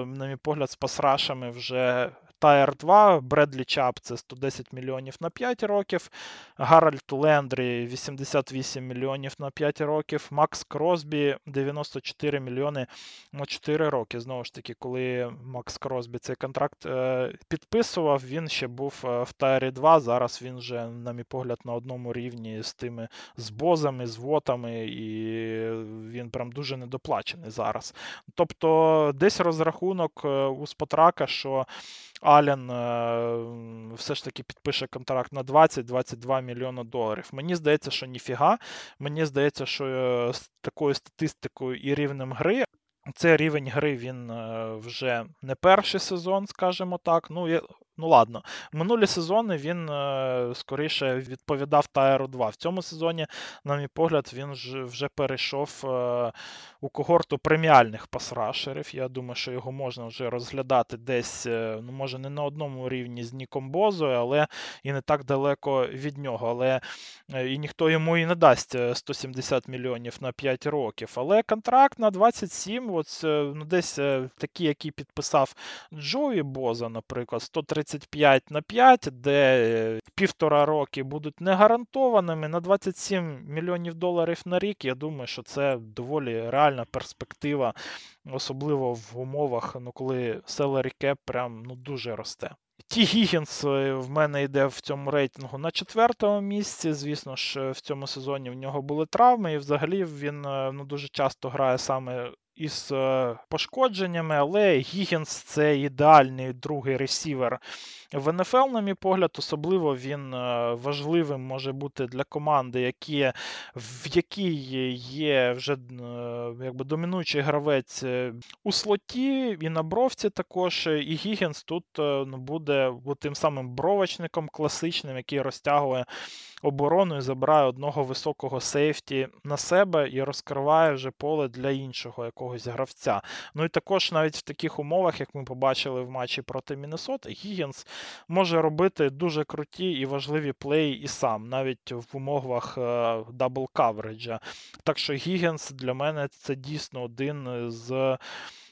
S1: на мій погляд, з пасрашами вже Тайр 2, Бредлі Чап це 110 мільйонів на 5 років. Гаральд Лендрі 88 мільйонів на 5 років. Макс Кросбі 94 мільйони на 4 роки. Знову ж таки, коли Макс Кросбі цей контракт е, підписував, він ще був е, в Тайрі 2. Зараз він вже, на мій погляд, на одному рівні з тими з бозами, з вотами, і він прям дуже недоплачений зараз. Тобто, десь розрахунок е, у Спотрака, що Ален е, все ж таки підпише контракт на 20-22 мільйона доларів. Мені здається, що ніфіга. Мені здається, що е, з такою статистикою і рівнем гри. Це рівень гри він е, вже не перший сезон, скажімо так. Ну, Ну ладно, минулі сезони він е, скоріше відповідав Тайру 2. В цьому сезоні, на мій погляд, він вже перейшов е, у когорту преміальних пасрашерів. Я думаю, що його можна вже розглядати десь, е, ну може не на одному рівні з Ніком Бозою, але і не так далеко від нього. Але і ніхто йому і не дасть 170 мільйонів на 5 років. Але контракт на 27, от, ну десь такий, який підписав Джої Боза, наприклад, 130. 35 на 5, де півтора роки будуть не гарантованими. На 27 мільйонів доларів на рік. Я думаю, що це доволі реальна перспектива, особливо в умовах, ну коли salary cap прям ну, дуже росте. Ті Гігінс е, в мене йде в цьому рейтингу на четвертому місці. Звісно ж, в цьому сезоні в нього були травми, і взагалі він е, ну, дуже часто грає саме із е, пошкодженнями, але Гігінс це ідеальний другий ресівер в НФЛ, на мій погляд, особливо він е, важливим може бути для команди, які, в якій є вже е, якби домінуючий гравець у слоті, і на бровці також. І Гігінс тут ну, буде тим самим бровочником класичним, який розтягує оборону і забирає одного високого сейфті на себе і розкриває вже поле для іншого якогось гравця. Ну і також навіть в таких умовах, як ми побачили в матчі проти Міннесоти, Гігінс може робити дуже круті і важливі play-ї і сам, навіть в умовах double coverage-а. Так що Гігінс для мене це дійсно один з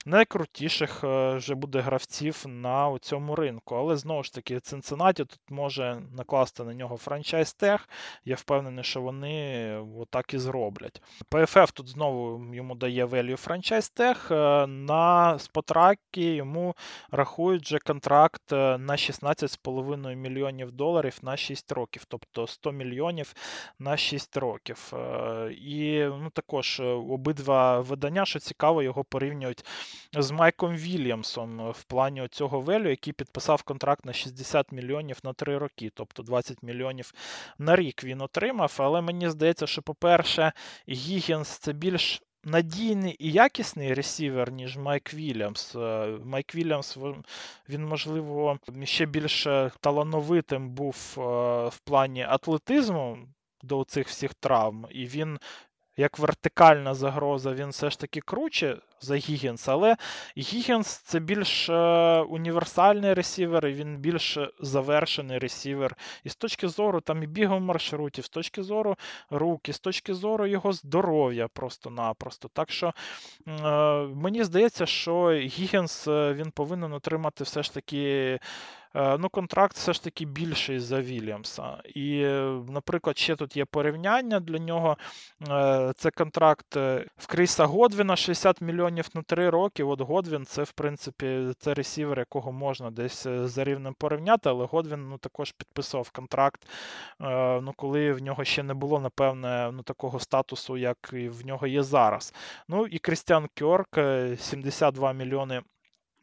S1: найкрутіших е, вже буде гравців на цьому ринку. Але знову ж таки, Цинциннаті тут може накласти на нього franchise tag. Я впевнений, що вони отак і зроблять. PFF тут знову йому дає value франчайз тех. На спотракі йому рахують вже контракт е, на 16,5 мільйонів доларів на 6 років, тобто 100 мільйонів на 6 років. Е, і ну, також обидва видання, що цікаво, його порівнюють з Майком Вільямсом е, в плані цього велю, який підписав контракт на 60 мільйонів на 3 роки, тобто 20 мільйонів на рік він отримав. Але мені здається, що, по-перше, Гігінс це більш. Надійний і якісний ресівер, ніж Майк Вільямс. Е, Майк Вільямс, він, можливо, ще більш талановитим був е, в плані атлетизму до цих всіх травм, і він як вертикальна загроза, він все ж таки круче за Гігінс, але Гігінс це більш е, універсальний ресівер, і він більш завершений ресівер. І з точки зору там і бігом маршрутів, з точки зору руки, з точки зору його здоров'я просто-напросто. Так що е, мені здається, що Гігінс е, він повинен отримати все ж таки. Е, ну, контракт все ж таки більший за Вільямса. І, наприклад, ще тут є порівняння для нього. Е, це контракт е, в Кріса Годвіна 60 мільйонів на 3 роки. От Годвін це, в принципі, це ресівер, якого можна десь за рівнем порівняти, але Годвін ну, також підписував контракт, ну, коли в нього ще не було, напевне, ну, такого статусу, як і в нього є зараз. Ну і Крістіан Кьорк 72 мільйони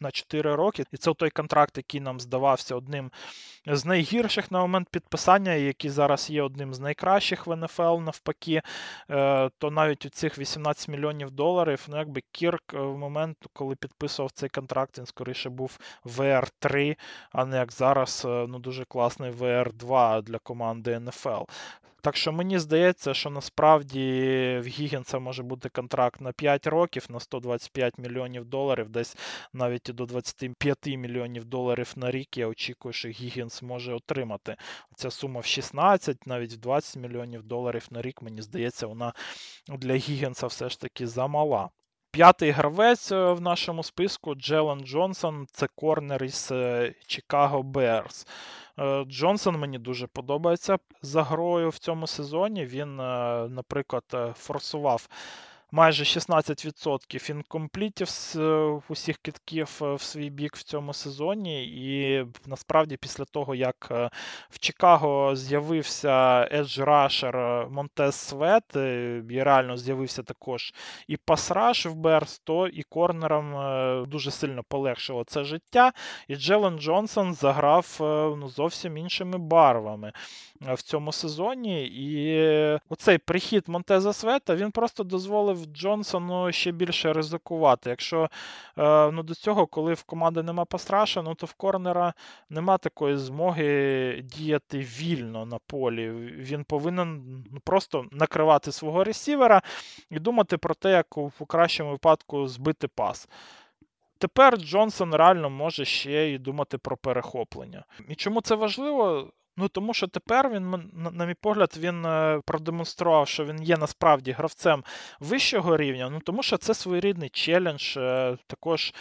S1: на 4 роки. І це той контракт, який нам здавався одним з найгірших на момент підписання, який зараз є одним з найкращих в НФЛ навпаки. Е, то навіть у цих 18 мільйонів доларів, ну якби Кірк е, в момент, коли підписував цей контракт, він скоріше був VR3, а не як зараз ну дуже класний VR2 для команди НФЛ. Так що мені здається, що насправді в Гігінса може бути контракт на 5 років на 125 мільйонів доларів, десь навіть і до 25 мільйонів доларів на рік. Я очікую, що Гігінс може отримати. Ця сума в 16, навіть в 20 мільйонів доларів на рік, мені здається, вона для Гігінса все ж таки замала. П'ятий гравець е, в нашому списку Джелан Джонсон, це корнер із Чикаго Беарс. Е, Джонсон мені дуже подобається за грою в цьому сезоні. Він, е, наприклад, форсував майже 16% incomplete-ів з е, усіх кидків е, в свій бік в цьому сезоні. І насправді, після того, як е, в Чикаго з'явився edge rusher Монтез Свет, і реально з'явився також і pass rush в Берс, то і corner-ам дуже сильно полегшило це життя. І Джелен Джонсон заграв ну, зовсім іншими барвами в цьому сезоні. І оцей прихід Монтеза Света він просто дозволив Джонсону ще більше ризикувати. Якщо е, ну, до цього, коли в команди нема пастраша, ну то в корнера нема такої змоги діяти вільно на полі. Він повинен ну, просто накривати свого ресівера і думати про те, як у кращому випадку збити пас. Тепер Джонсон реально може ще й думати про перехоплення. І чому це важливо? Ну тому що тепер він, на мій погляд, він е, продемонстрував, що він є насправді гравцем вищого рівня. Ну тому що це своєрідний челендж, е, також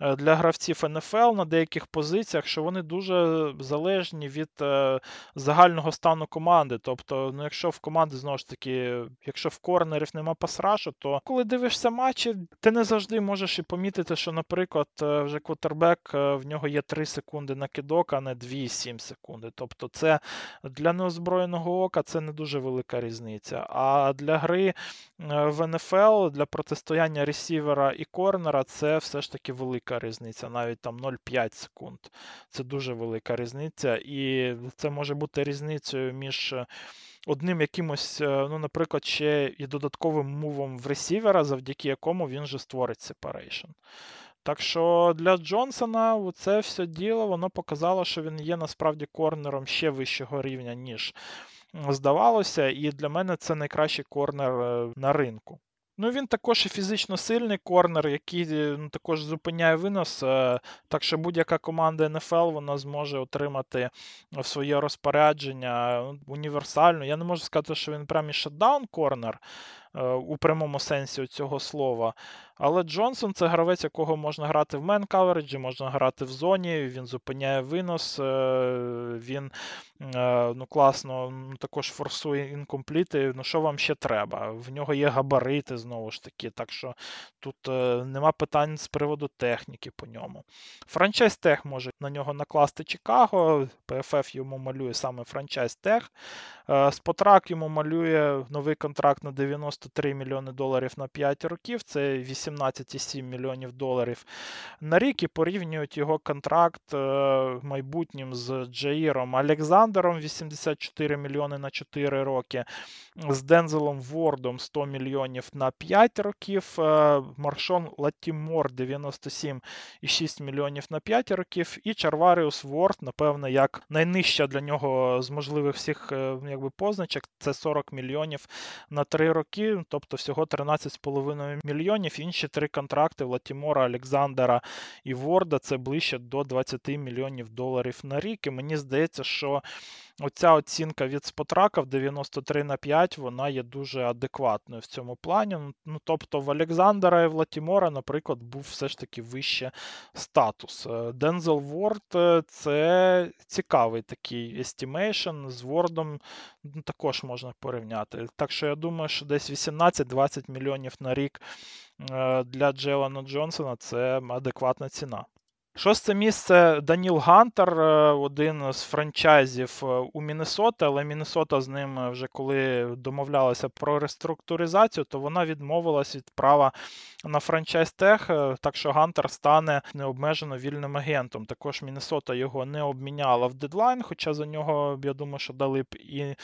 S1: для гравців НФЛ на деяких позиціях, що вони дуже залежні від е, загального стану команди. Тобто, ну, якщо в команди знову ж таки, якщо в корнерів нема пасрашу, то коли дивишся матчі, ти не завжди можеш і помітити, що, наприклад, е, вже квотербек в нього є 3 секунди на кидок, а не 2,7 секунди. Тобто, це для неозброєного ока це не дуже велика різниця. А для гри в НФЛ, для протистояння receiver-а і corner-а, це все ж таки велика велика різниця, навіть там 0,5 секунд. Це дуже велика різниця. І це може бути різницею між. Е, одним якимось, е, ну, наприклад, ще і додатковим move-ом в receiver-а, завдяки якому він же створить separation. Так що для Джонсона це все діло воно показало, що він є насправді корнером ще вищого рівня, ніж здавалося. І для мене це найкращий корнер е, на ринку. Ну, він також і фізично сильний корнер, який ну, також зупиняє винос. Е, так що будь-яка команда НФЛ вона зможе отримати в своє розпорядження універсально. Я не можу сказати, що він прям і шатдаун корнер. Е, у прямому сенсі цього слова. Але Джонсон це гравець, якого можна грати в мен кавереджі, можна грати в зоні, він зупиняє винос, е, він е, ну, класно також форсує інкомпліти. Ну, що вам ще треба? В нього є габарити, знову ж таки, так що тут нема питань з приводу техніки по ньому. Франчайз Тех може на нього накласти Чикаго, PFF йому малює саме франчайз Тех. Спотрак йому малює новий контракт на 93 мільйони доларів на 5 років, це 18,7 мільйонів доларів на рік і порівнюють його контракт е, майбутнім з Джаїром Олександром 84 мільйони на 4 роки, з Дензелом Вордом 100 мільйонів на 5 років, е, Маршон Латімор 97,6 мільйонів на 5 років, і Чарваріус Ворд, напевне, як найнижча для нього з можливих всіх е, якби, позначок, це 40 мільйонів на 3 роки тобто всього 13,5 мільйонів. Інші три контракти Латімора, Олександра і Ворда це ближче до 20 мільйонів доларів на рік. І мені здається, що оця оцінка від Спотрака в 93 на 5 вона є дуже адекватною в цьому плані. Ну, Тобто в Олександра і в Латімора, наприклад, був все ж таки вище статус. Е, Дензел Ворд е, це цікавий такий estimation, з Вордом ну, також можна порівняти. Так що я думаю, що десь 18-20 мільйонів на рік для Джелана Джонсона це адекватна ціна. Шосте місце Даніл Гантер, е, один з франчайзів е, у Міннесота, але Міннесота з ним е, вже коли домовлялася про реструктуризацію, то вона відмовилась від права на франчайз тех, так що Гантер стане необмежено вільним агентом. Також Міннесота його не обміняла в дедлайн, хоча за нього, я думаю, що дали б і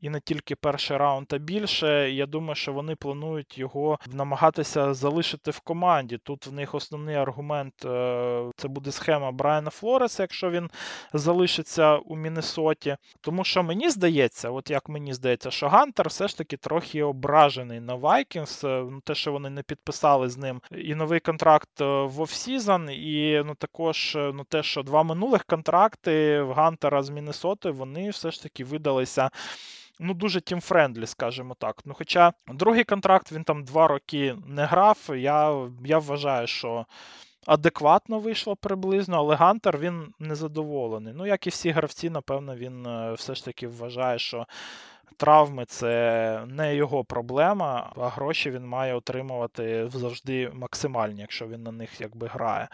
S1: і не тільки перший раунд, а більше. Я думаю, що вони планують його намагатися залишити в команді. Тут в них основний аргумент е, це буде схема Брайана Флореса, якщо він залишиться у Міннесоті. Тому що мені здається, от як мені здається, що Гантер все ж таки трохи ображений на Вайкінс. Е, ну, те, що вони не підписали з ним і новий контракт е, в offseason, і ну також ну, те, що два минулих контракти в Гантера з Міннесотою, вони все ж таки видалися ну, дуже team-friendly, скажімо так. Ну, Хоча другий контракт він там два роки не грав. Я, Я вважаю, що. Адекватно вийшло приблизно, але Гантер він незадоволений. Ну, як і всі гравці, напевно, він е, все ж таки вважає, що травми це не його проблема, а гроші він має отримувати завжди максимальні, якщо він на них якби грає.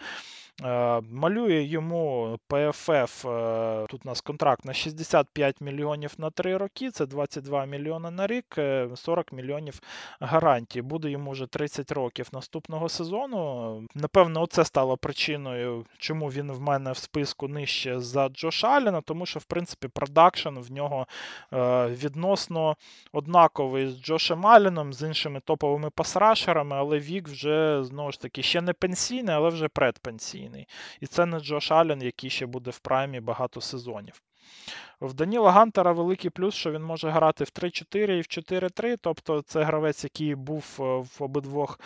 S1: Е, малює йому ПФФ, е, тут у нас контракт на 65 мільйонів на 3 роки, це 22 мільйони на рік, 40 е, мільйонів гарантії. Буде йому вже 30 років наступного сезону. Напевно, оце стало причиною, чому він в мене в списку нижче за Джош Аллена, тому що, в принципі, продакшн в нього відносно однаковий з Джошем Алленом, з іншими топовими пасрашерами, але вік вже знову ж таки ще не пенсійний, але вже предпенсійний професійний. І це не Джош Аллен, який ще буде в праймі багато сезонів. В Даніла Гантера великий плюс, що він може грати в 3-4 і в 4-3. Тобто це гравець, який був е, в обидвох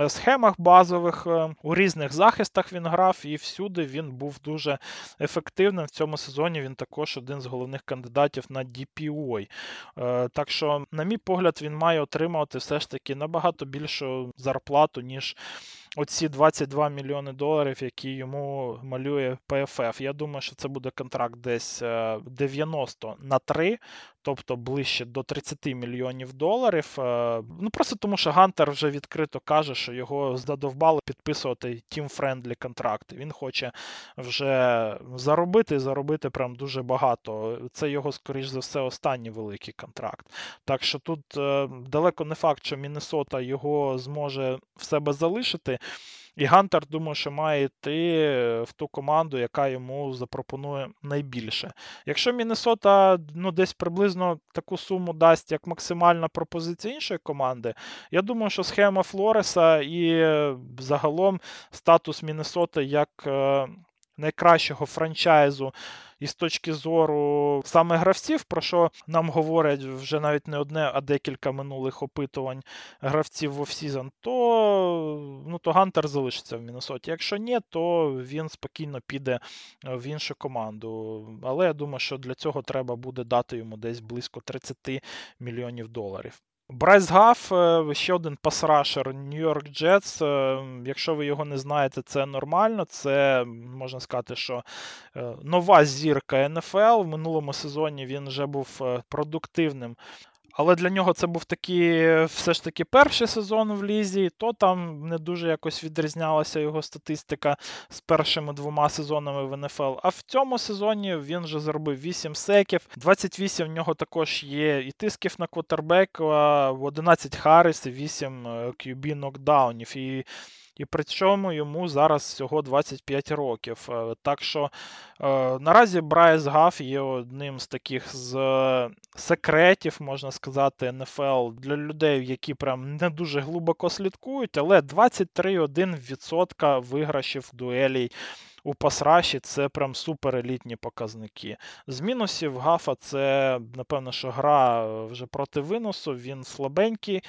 S1: е, схемах базових. Е, у різних захистах він грав, і всюди він був дуже ефективним. В цьому сезоні він також один з головних кандидатів на DPOI. Так що, на мій погляд, він має отримувати все ж таки набагато більшу зарплату, ніж оці 22 мільйони доларів, які йому малює ПФФ. Я думаю, що це буде контракт десь 90 е, на 3, тобто ближче до 30 мільйонів доларів. Е, ну Просто тому, що Гантер вже відкрито каже, що його задовбало підписувати team-friendly контракти. Він хоче вже заробити і заробити прям дуже багато. Це його, скоріш за все, останній великий контракт. Так що тут е, далеко не факт, що Міннесота його зможе в себе залишити. І Гантер, думаю, що має йти в ту команду, яка йому запропонує найбільше. Якщо Міннесота ну, десь приблизно таку суму дасть як максимальна пропозиція іншої команди, я думаю, що схема Флореса і загалом статус Міннесоти як е, найкращого франчайзу і з точки зору саме гравців, про що нам говорять вже навіть не одне, а декілька минулих опитувань гравців в offseason, то ну, то Гантер залишиться в Міннесоті. Якщо ні, то він спокійно піде в іншу команду. Але я думаю, що для цього треба буде дати йому десь близько 30 мільйонів доларів. Брайс Гаф, е, ще один pass rusher Нью-Йорк Джетс. Якщо ви його не знаєте, це нормально. Це можна сказати, що е, нова зірка НФЛ. В минулому сезоні він вже був е, продуктивним але для нього це був такий все ж таки перший сезон в Лізі, то там не дуже якось відрізнялася його статистика з першими двома сезонами в НФЛ. А в цьому сезоні він вже зробив 8 секів. 28 в нього також є і тисків на квотербек, 11 Харрис і 8 QB нокдаунів. І і при цьому йому зараз всього 25 років. Е, так що е, наразі Брайс Гаф є одним з таких з секретів, можна сказати, НФЛ для людей, які прям не дуже глибоко слідкують, але 23,1% виграшів дуелей. У pass rush і це прям суперелітні показники. З мінусів Гафа це, напевно, що гра вже проти виносу, він слабенький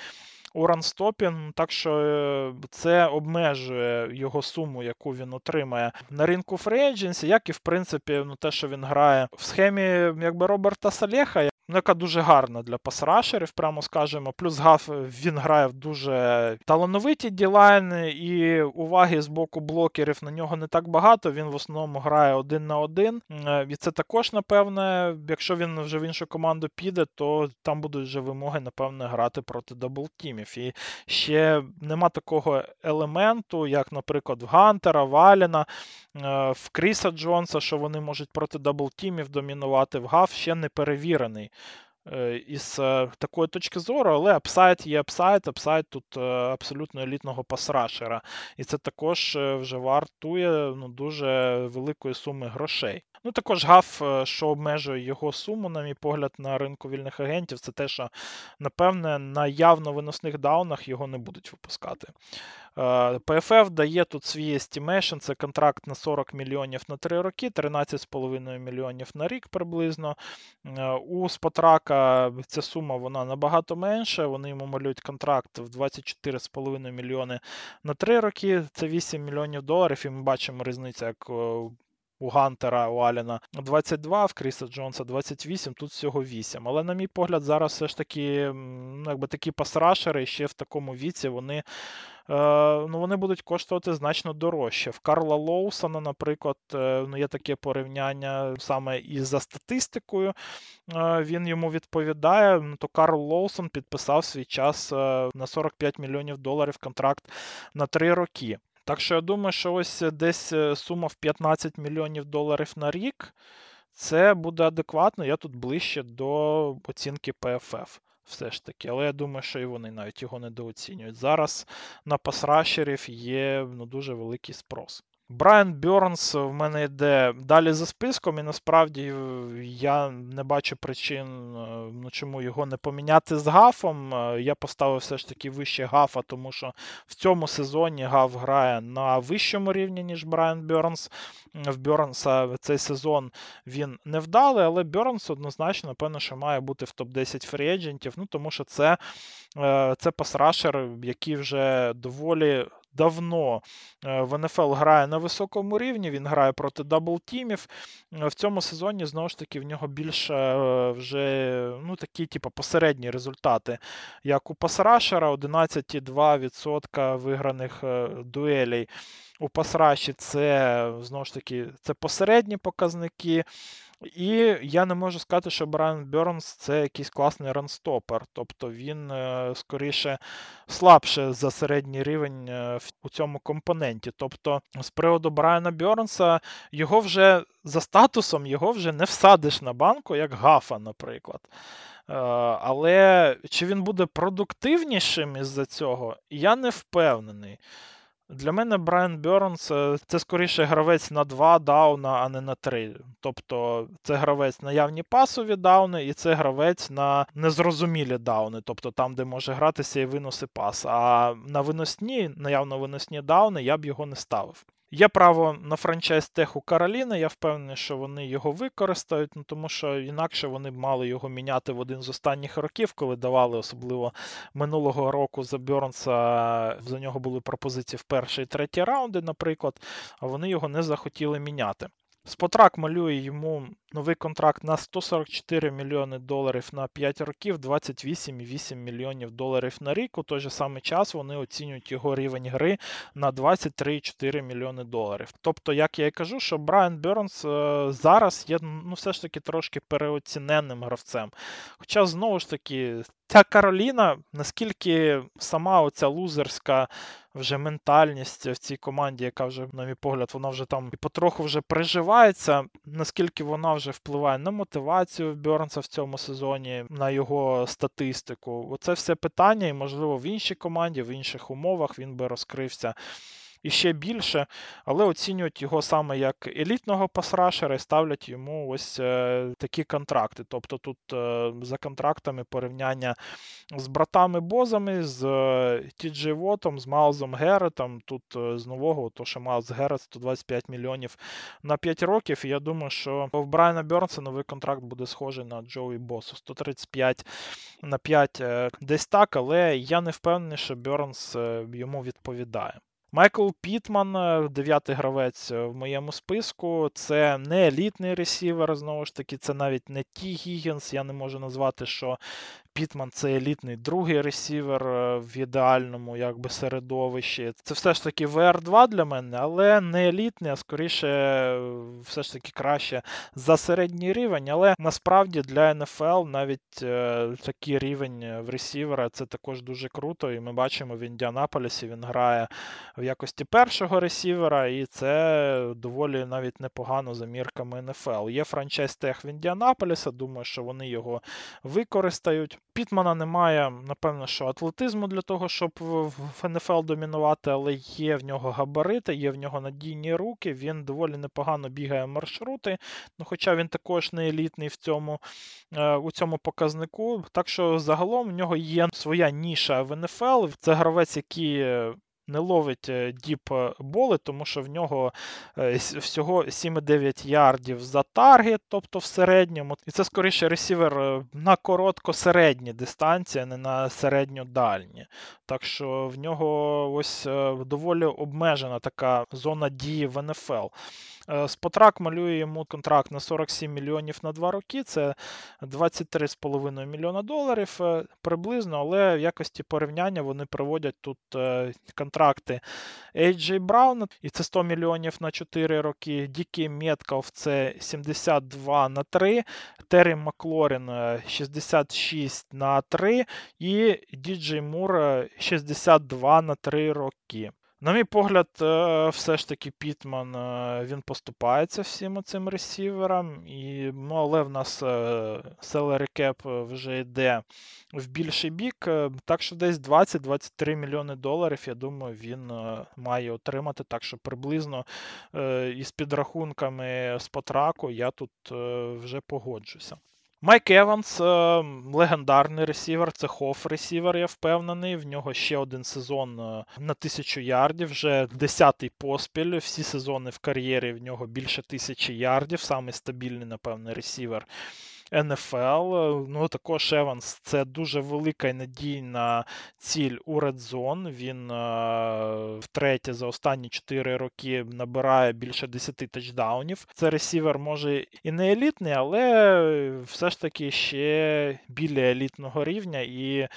S1: у run stopping, так що е, це обмежує його суму, яку він отримає на ринку free agency, як і в принципі ну, те, що він грає в схемі якби Роберта Салеха. Ну, яка дуже гарна для pass rusher ів, прямо скажемо. Плюс Гаф він грає в дуже талановиті D-line и, і уваги з боку блокерів на нього не так багато. Він в основному грає один на один. Е, і це також, напевне, якщо він вже в іншу команду піде, то там будуть вже вимоги, напевне, грати проти double team ів. І ще нема такого елементу, як, наприклад, в Гантера, в Аллена, е, в Кріса Джонса, що вони можуть проти double team ів домінувати. Гаф ще не перевірений. Е, із е, такої точки зору, але upside є upside, upside тут е, абсолютно елітного pass rusher а. І це також вже вартує ну, дуже великої суми грошей. Ну, також Гаф, що обмежує його суму, на мій погляд, на ринку вільних агентів, це те, що, напевне, на явно виносних даунах його не будуть випускати. PFF дає тут свій estimation, це контракт на 40 мільйонів на 3 роки, 13,5 мільйонів на рік приблизно. У Спотрака ця сума вона набагато менша. Вони йому малюють контракт в 24,5 мільйони на 3 роки. Це 8 мільйонів доларів, і ми бачимо різницю, як у Гантера, у Аліна 22, в Кріса Джонса 28, тут всього 8. Але, на мій погляд, зараз все ж таки ну, якби такі пасрашери ще в такому віці вони е, ну, вони будуть коштувати значно дорожче. В Карла Лоусона, наприклад, е, ну, є таке порівняння саме із за статистикою. Е, він йому відповідає. Ну, то Карл Лоусон підписав свій час на 45 мільйонів доларів контракт на 3 роки. Так що я думаю, що ось е, десь е, сума в 15 мільйонів доларів на рік. Це буде адекватно. Я тут ближче до оцінки ПФФ Все ж таки, але я думаю, що і вони навіть його недооцінюють. Зараз на пасрашерів є ну, дуже великий спрос. Брайан Бьорнс в мене йде далі за списком, і насправді е, я не бачу причин, е, ну, чому його не поміняти з Гафом. Е, я поставив все ж таки вище Гафа, тому що в цьому сезоні Гаф грає на вищому рівні, ніж Брайан Бернс. В Бернса цей сезон він не вдалий, але Бернс однозначно, напевно, що має бути в топ-10 free agent ів, ну тому що це, це pass rusher, який вже доволі давно е, в НФЛ грає на високому рівні, він грає проти double team ів. Е, в цьому сезоні, знову ж таки, в нього більше е, вже ну, такі типу, посередні результати, як у Пасрашера, 11,2% виграних дуелей. У Пасраші це знову ж таки це посередні показники. І я не можу сказати, що Брайан Бернс це якийсь класний ранстопер. Тобто він е, скоріше слабше за середній рівень е, у цьому компоненті. Тобто, з приводу Брайана Бернса, його вже за статусом його вже не всадиш на банку, як Гафа, наприклад. Е, але чи він буде продуктивнішим із-за цього, я не впевнений. Для мене Брайан Бернс це скоріше гравець на два дауна, а не на три. Тобто це гравець на явні пасові дауни, і це гравець на незрозумілі дауни, тобто там, де може гратися і виноси пас. А на виносні, наявно виносні дауни, я б його не ставив. Є право на франчайз Теху Кароліни, я впевнений, що вони його використають, ну тому що інакше вони б мали його міняти в один з останніх років, коли давали, особливо минулого року за Бьорнса, за нього були пропозиції в перший і третій раунди, наприклад, а вони його не захотіли міняти. Спотрак малює йому новий контракт на 144 мільйони доларів на 5 років, 28,8 мільйонів доларів на рік. У той же самий час вони оцінюють його рівень гри на 23,4 мільйони доларів. Тобто, як я і кажу, що Брайан Бернс е, зараз є ну, все ж таки трошки переоціненним гравцем. Хоча, знову ж таки, ця Кароліна, наскільки сама оця лузерська вже ментальність в цій команді, яка вже, на мій погляд, вона вже там і потроху вже приживається, наскільки вона вже впливає на мотивацію Бьорнса в цьому сезоні, на його статистику. Оце все питання, і, можливо, в іншій команді, в інших умовах він би розкрився і ще більше, але оцінюють його саме як елітного пасрашера і ставлять йому ось е, такі контракти. Тобто тут е, за контрактами порівняння з братами Бозами, з е, Тіджі Вотом, з Майлзом Геретом. Тут з нового, то що Майлз Герет 125 мільйонів на 5 років. І я думаю, що в Брайана Бернса новий контракт буде схожий на Джоуі Босу. 135 на 5 десь так, але я не впевнений, що Бернс йому відповідає. Майкл Пітман, е, дев'ятий гравець в моєму списку. Це не елітний ресівер, знову ж таки, це навіть не Ті Гігінс. Я не можу назвати, що Пітман це елітний другий ресівер е, в ідеальному якби, середовищі. Це все ж таки WR2 для мене, але не елітний, а скоріше, все ж таки краще за середній рівень. Але насправді для НФЛ навіть е, такий рівень в ресівера це також дуже круто. І ми бачимо в Індіанаполісі він грає в якості першого ресівера, і це доволі навіть непогано за мірками НФЛ. Є франчайз тех в Індіанаполіса, думаю, що вони його використають. Пітмана немає, напевно, що атлетизму для того, щоб в НФЛ домінувати, але є в нього габарити, є в нього надійні руки, він доволі непогано бігає маршрути, ну, хоча він також не елітний в цьому, е, у цьому показнику. Так що загалом в нього є своя ніша в НФЛ. Це гравець, який не ловить е, deep е, ball и, тому що в нього всього всього 7,9 ярдів за target, тобто в середньому. І це скоріше ресівер на коротко-середні дистанції, а не на середньо-дальні. Так що в нього ось доволі обмежена така зона дії в НФЛ. Spotrac малює йому контракт на 47 мільйонів на 2 роки, це 23,5 мільйона доларів приблизно, але в якості порівняння вони проводять тут контракти AJ Браун, і це 100 мільйонів на 4 роки. Дікі Меткалф це 72 на 3, Террі Маклорін 66 на 3 і Діджей Мур 62 на 3 роки. На мій погляд, е, все ж таки Пітман е, він поступається всім цим ресіверам, і, ну, але в нас salary cap вже йде в більший бік. Е, так що десь 20-23 мільйони доларів, я думаю, він має отримати. Так що приблизно із підрахунками Spotrac у я тут вже погоджуся. Майк Еванс, е, легендарний ресівер, це HOF ресівер, я впевнений. В нього ще один сезон е, на тисячу ярдів, вже десятий поспіль. Всі сезони в кар'єрі в нього більше тисячі ярдів. Самий стабільний, напевне, ресівер НФЛ. Ну, також Еванс це дуже велика і надійна ціль у Zone. Він е, втретє за останні 4 роки набирає більше 10 тачдаунів. Це ресівер може і не елітний, але все ж таки ще біля елітного рівня. І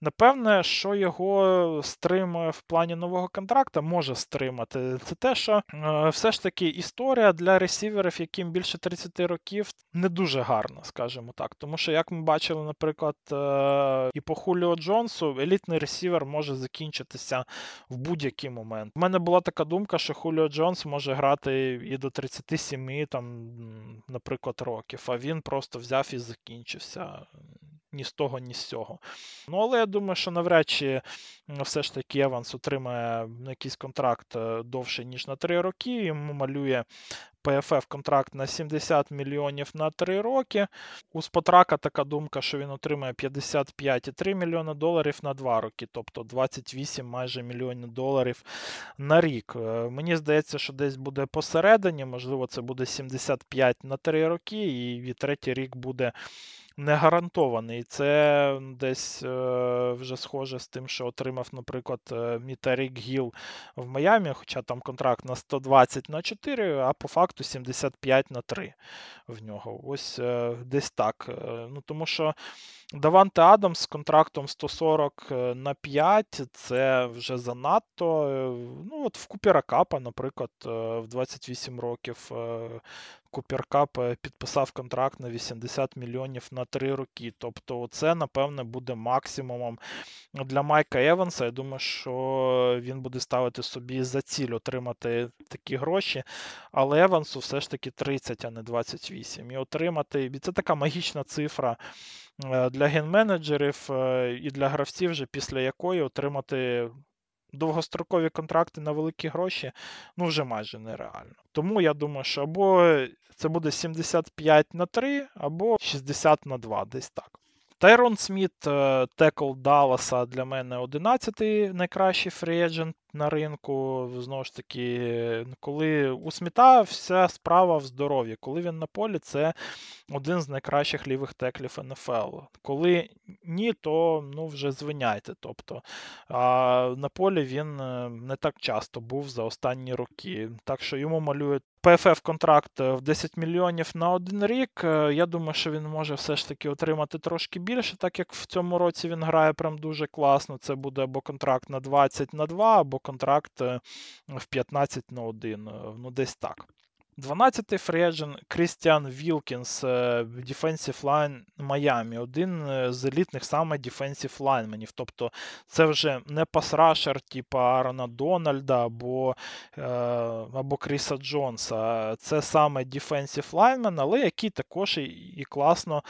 S1: Напевне, що його стримує в плані нового контракта, може стримати. Це те, що е, все ж таки історія для ресіверів, яким більше 30 років, не дуже гарна, скажімо так. Тому що, як ми бачили, наприклад, е, і по Хуліо Джонсу, елітний ресівер може закінчитися в будь-який момент. У мене була така думка, що Хуліо Джонс може грати і до 37, там, наприклад, років, а він просто взяв і закінчився ні з того, ні з цього. Ну, але я думаю, що навряд чи все ж таки Еванс отримає якийсь контракт е, довше, ніж на 3 роки. Йому малює ПФФ контракт на 70 мільйонів на 3 роки. У Спотрака така думка, що він отримає 55,3 мільйона доларів на 2 роки, тобто 28 майже мільйонів доларів на рік. Е, мені здається, що десь буде посередині, можливо, це буде 75 на 3 роки, і третій рік буде не гарантований. Це десь е, вже схоже з тим, що отримав, наприклад, е, Мітарік Гіл в Майамі, хоча там контракт на 120 на 4, а по факту 75 на 3 в нього. Ось е, десь так. Ну, Тому що Даванте Адамс з контрактом 140 на 5 це вже занадто. Ну, от В Купера Капа, наприклад, в 28 років Купер Кап е, підписав контракт на 80 мільйонів на 3 роки. Тобто, це, напевне, буде максимумом для Майка Еванса. Я думаю, що він буде ставити собі за ціль отримати такі гроші. Але Евансу все ж таки 30, а не 28. І отримати. Це така магічна цифра е, для ген-менеджерів е, і для гравців, вже після якої отримати довгострокові контракти на великі гроші ну вже майже нереально. Тому я думаю, що або це буде 75 на 3, або 60 на 2, десь так. Тайрон Сміт, е, текл Далласа для мене 11-й найкращий фріеджент на ринку. Знову ж таки, коли у Сміта вся справа в здоров'ї. Коли він на полі, це один з найкращих лівих теклів НФЛ. Коли ні, то ну, вже звиняйте. Тобто, а на полі він е, не так часто був за останні роки. Так що йому малюють ПФФ контракт в 10 мільйонів на один рік. Е, я думаю, що він може все ж таки отримати трошки більше, так як в цьому році він грає прям дуже класно. Це буде або контракт на 20 на 2, або контракт е, в 15 на 1. Е, ну, десь так. 12-й free agent Крістіан Вілкінс, Defensive Line Майамі. Один з елітних саме Defensive linemen ів. Тобто це вже не pass rusher, типу Аарона Дональда або е, або Кріса Джонса. Це саме Defensive Lineman, але який також і класно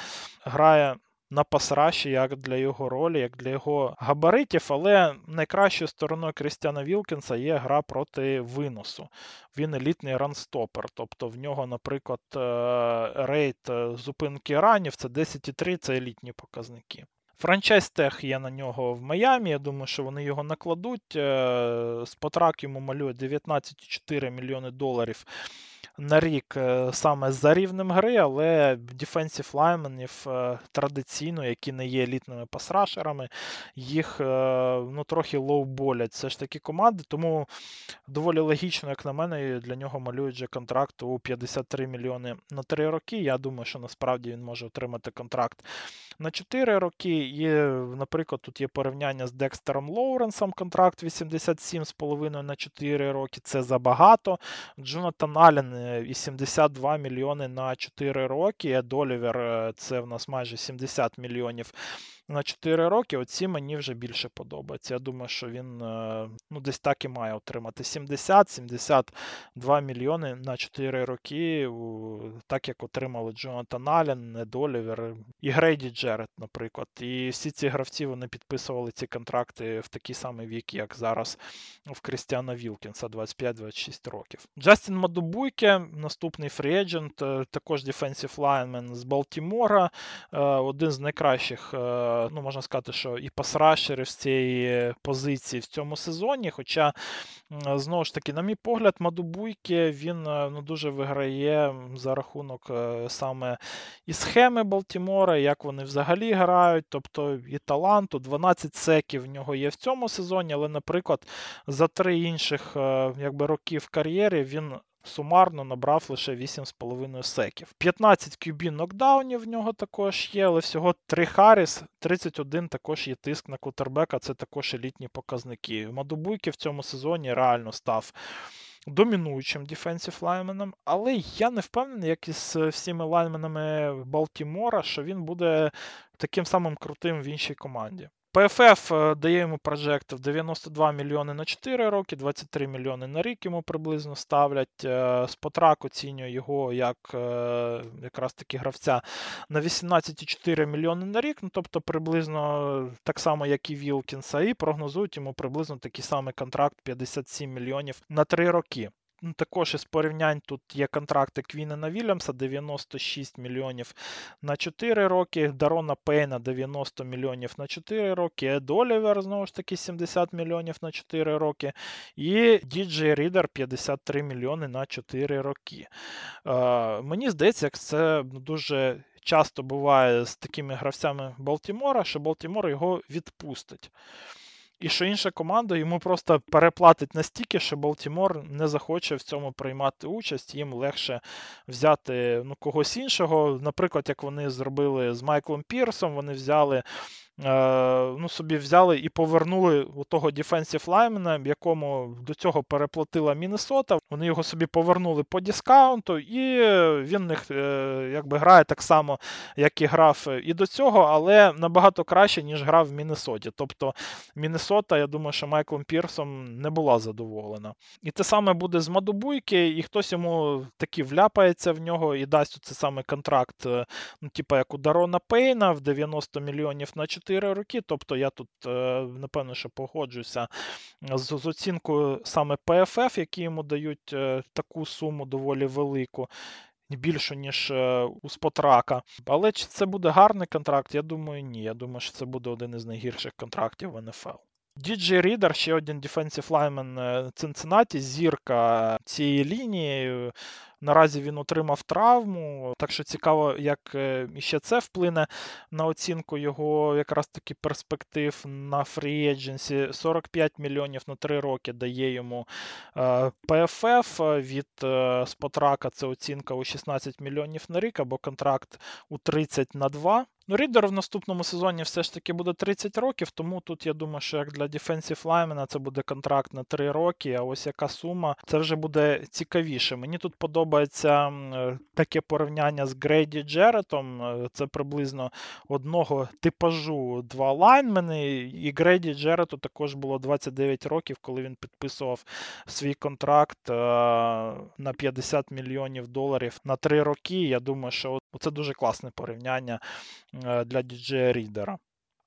S1: грає на pass rush і, як для його ролі, як для його габаритів. Але найкращою стороною Крістіана Вілкінса є гра проти виносу. Він елітний run stopper. Тобто в нього, наприклад, е, rate е, зупинки run ів це 10,3, це елітні показники. Franchise tag є на нього в Майамі. Я думаю, що вони його накладуть. Е, Spotrac йому малює 19,4 мільйони доларів на рік е, саме за рівнем гри, але defensive lineman ів традиційно, які не є елітними pass rusher ами, їх е, ну, трохи лоу-болять. Це ж такі команди, тому доволі логічно, як на мене, для нього малюють же контракт у 53 мільйони на 3 роки. Я думаю, що насправді він може отримати контракт на 4 роки. І, наприклад, тут є порівняння з Декстером Лоуренсом, контракт 87,5 на 4 роки. Це забагато. Джонатан Аллен е, і 72 мільйони на 4 роки. Долівер е, це в нас майже 70 мільйонів на 4 роки. Оці мені вже більше подобаються. Я думаю, що він е, ну, десь так і має отримати 70-72 мільйони на 4 роки, так як отримали Джонатан Аллен, Недолівер і Грейді Джерет, наприклад. І всі ці гравці вони підписували ці контракти в такий самий вік, як зараз в Крістіана Вілкінса 25-26 років. Джастін Мадубуйке, наступний фріеджент, також дефенсів лайнмен з Балтімора, е, один з найкращих ну можна сказати, що і пасрашери з цієї позиції в цьому сезоні. Хоча, знову ж таки, на мій погляд, Мадубуйки він е, ну, дуже виграє за рахунок е, саме і схеми Балтімора, як вони взагалі грають, тобто і таланту, 12 секів в нього є в цьому сезоні, але, наприклад, за три інших е, якби, роки в кар'єрі він сумарно набрав лише 8,5 секів. 15 QB нокдаунів в нього також є, але всього 3 Харріс, 31 також є тиск на кутербека, це також елітні показники. Мадубуйки в цьому сезоні реально став. Домінуючим дефенсів лайменом, але я не впевнений, як із всіми лайменами Балтімора, що він буде таким самим крутим в іншій команді. ПФФ е, дає йому проєкт в 92 мільйони на 4 роки, 23 мільйони на рік йому приблизно ставлять. Е, Спотрак оцінює його як е, якраз таки гравця на 18,4 мільйони на рік, ну тобто приблизно так само, як і Вілкінса, і прогнозують йому приблизно такий самий контракт 57 мільйонів на 3 роки. Ну, також із порівнянь тут є контракти Квінена Вільямса 96 мільйонів на 4 роки, Дарона Пейна 90 мільйонів на 4 роки, Ед Олівер, знову ж таки, 70 мільйонів на 4 роки. І Діджей Рідер 53 мільйони на 4 роки. Е, Мені здається, як це дуже часто буває з такими гравцями Балтімора, що Балтімор його відпустить. І що інша команда йому просто переплатить настільки, що Балтімор не захоче в цьому приймати участь, їм легше взяти ну, когось іншого. Наприклад, як вони зробили з Майклом Пірсом, вони взяли ну, собі взяли і повернули у того дефенсів лаймена, якому до цього переплатила Міннесота. Вони його собі повернули по дискаунту, і він них е, якби грає так само, як і грав і до цього, але набагато краще, ніж грав в Міннесоті. Тобто Міннесота, я думаю, що Майклом Пірсом не була задоволена. І те саме буде з Мадубуйки, і хтось йому таки вляпається в нього і дасть цей саме контракт, е, ну, типу як у Дарона Пейна в 90 мільйонів на 4. 4 роки. Тобто я тут, е, напевно, що погоджуюся з, з оцінкою саме ПФФ, які йому дають е, таку суму доволі велику. більшу, ніж у Спотрака. Але чи це буде гарний контракт? Я думаю, ні. Я думаю, що це буде один із найгірших контрактів в НФЛ. Діджей Рідер, ще один дефенсив лаймен Цинциннаті, зірка цієї лінії. Наразі він отримав травму, так що цікаво, як е, ще це вплине на оцінку його якраз таки перспектив на фрі едженсі. 45 мільйонів на 3 роки дає йому ПФФ е, від е, Спотрака. Це оцінка у 16 мільйонів на рік або контракт у 30 на 2. Ну, Рідер в наступному сезоні все ж таки буде 30 років, тому тут я думаю, що як для Defensive Lineman це буде контракт на 3 роки, а ось яка сума, це вже буде цікавіше. Мені тут подобається е, таке порівняння з Грейді Джеретом. Е, це приблизно одного типажу два лайнмени. І Грейді Джерету також було 29 років, коли він підписував свій контракт е, на 50 мільйонів доларів на 3 роки. Я думаю, що це дуже класне порівняння для Ді Джея Рідера.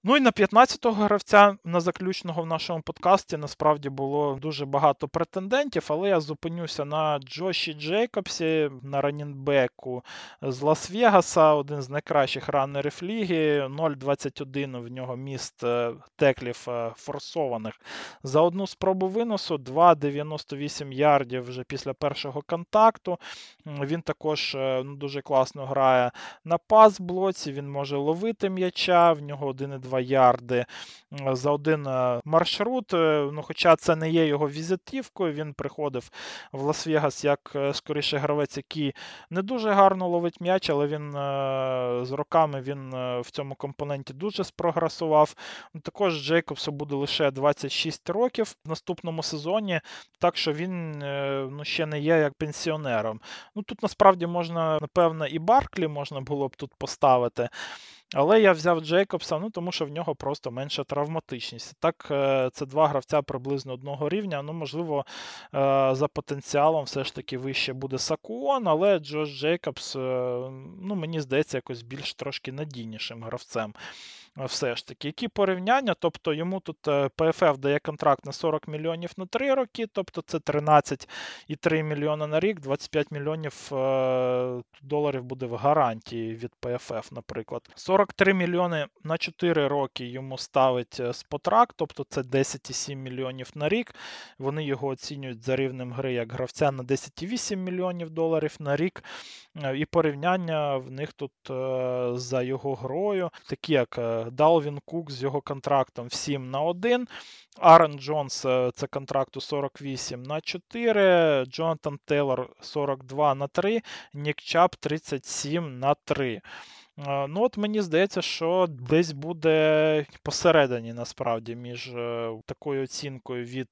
S1: Ну і на 15-го гравця на заключного в нашому подкасті насправді було дуже багато претендентів, але я зупинюся на Джоші Джейкобсі, на running back у з Лас-Вегаса, один з найкращих runner ів ліги. 0,21 в нього missed е, tackle ів е, форсованих. За одну спробу виносу 2,98 ярдів вже після першого контакту. Він також е, ну, дуже класно грає на пас-блоці, він може ловити м'яча, в нього 1,2 2 ярди за один е, маршрут. Е, ну, Хоча це не є його візитівкою, він приходив в Лас-Вегас як е, скоріше гравець, який не дуже гарно ловить м'яч, але він з роками він в цьому компоненті дуже спрогресував. Також Джейкобсу буде лише 26 років в наступному сезоні, так що він ну, ще не є як пенсіонером. Ну, Тут насправді можна, напевно, і Барклі можна було б тут поставити. Але я взяв Джейкобса, ну тому що в нього просто менша травматичність. Так, е, це два гравця приблизно одного рівня. Ну, можливо, е, за потенціалом все ж таки вище буде Сакуон, але Джош Джейкобс, е, ну, мені здається, якось більш трошки надійнішим гравцем все ж таки. Які порівняння? Тобто йому тут ПФФ е, дає контракт на 40 мільйонів на 3 роки, тобто це 13,3 мільйона на рік, 25 мільйонів е, доларів буде в гарантії від ПФФ, наприклад. 43 мільйони на 4 роки йому ставить е, спотрак, тобто це 10,7 мільйонів на рік. Вони його оцінюють за рівнем гри як гравця на 10,8 мільйонів доларів на рік. І порівняння в них тут за його грою, такі як Далвін Кук з його контрактом в 7 на 1. Арен Джонс е, це контракт у 48 на 4. Джонатан Тейлор 42 на 3. Нік Чап 37 на 3. Е, ну, от мені здається, що десь буде посередині насправді між е, такою оцінкою від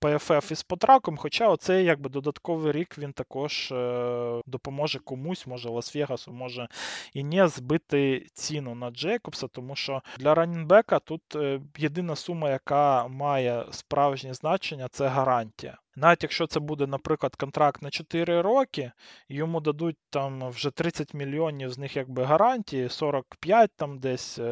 S1: PFF із потраком. Хоча оцей якби додатковий рік він також е, допоможе комусь, може Лас-Вегасу, може і не збити ціну на Джейкобса, тому що для ранінбека тут е, єдина сума, яка має справжнє значення, це гарантія. Навіть якщо це буде, наприклад, контракт на 4 роки, йому дадуть там вже 30 мільйонів з них якби гарантії, 45 там десь е,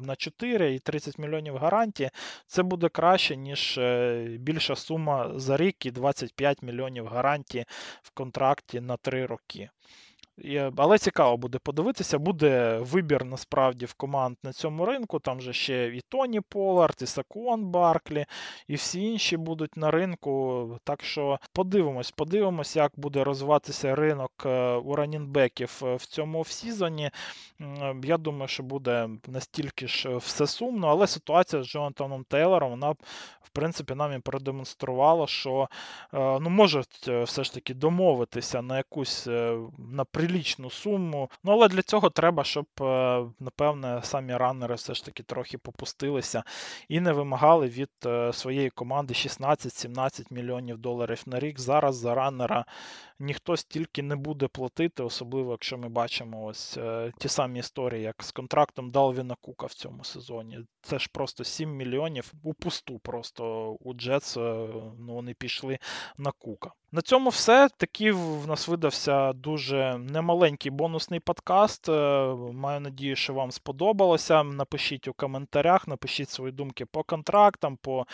S1: на 4 і 30 мільйонів гарантії, це буде краще, ніж е, більша сума за рік і 25 мільйонів гарантії в контракті на 3 роки. Але цікаво буде подивитися, буде вибір насправді в команд на цьому ринку. Там же ще і Тоні Полард, і Сакуон Барклі, і всі інші будуть на ринку. Так що подивимось, подивимось, як буде розвиватися ринок е, у ранінбеків е, в цьому сезоні. Я думаю, що буде настільки ж все сумно, але ситуація з Джонатаном Тейлором, вона, в принципі, нам і продемонструвала, що е, ну, можуть все ж таки домовитися на якусь на прилічну суму. Ну, але для цього треба, щоб, е, напевне, самі раннери все ж таки трохи попустилися і не вимагали від е, своєї команди 16-17 мільйонів доларів на рік. Зараз за раннера ніхто стільки не буде платити, особливо якщо ми бачимо ось е, ті самі історії, як з контрактом Далвіна Кука в цьому сезоні. Це ж просто 7 мільйонів у пусту просто у Джетс ну, вони пішли на Кука. На цьому все. Такий в нас видався дуже немаленький бонусний подкаст. Е, маю надію, що вам сподобалося. Напишіть у коментарях, напишіть свої думки по контрактам, по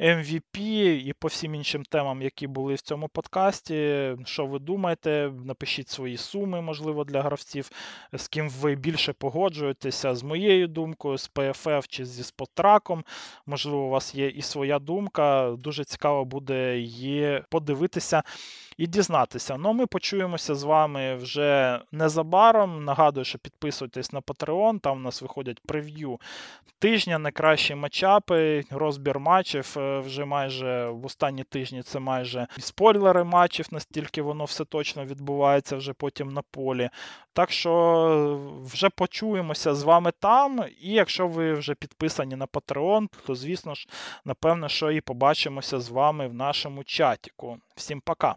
S1: MVP і по всім іншим темам, які були в цьому подкасті. Що ви думаєте? Напишіть свої суми, можливо, для гравців, з ким ви більше погоджуєтеся з моєю думкою, з PFF чи зі споттраком. Можливо, у вас є і своя думка. Дуже цікаво буде її подивитися і дізнатися. Ну, ми почуємося з вами вже незабаром. Нагадую, що підписуйтесь на Patreon, там у нас виходять прев'ю тижня, найкращі матчапи, розбір матчів. е, Вже майже в останні тижні це майже спойлери матчів, настільки воно все точно відбувається вже потім на полі. Так що вже почуємося з вами там. І якщо ви вже підписані на Patreon, то звісно ж, напевно, що і побачимося з вами в нашому чатіку. Всім пока!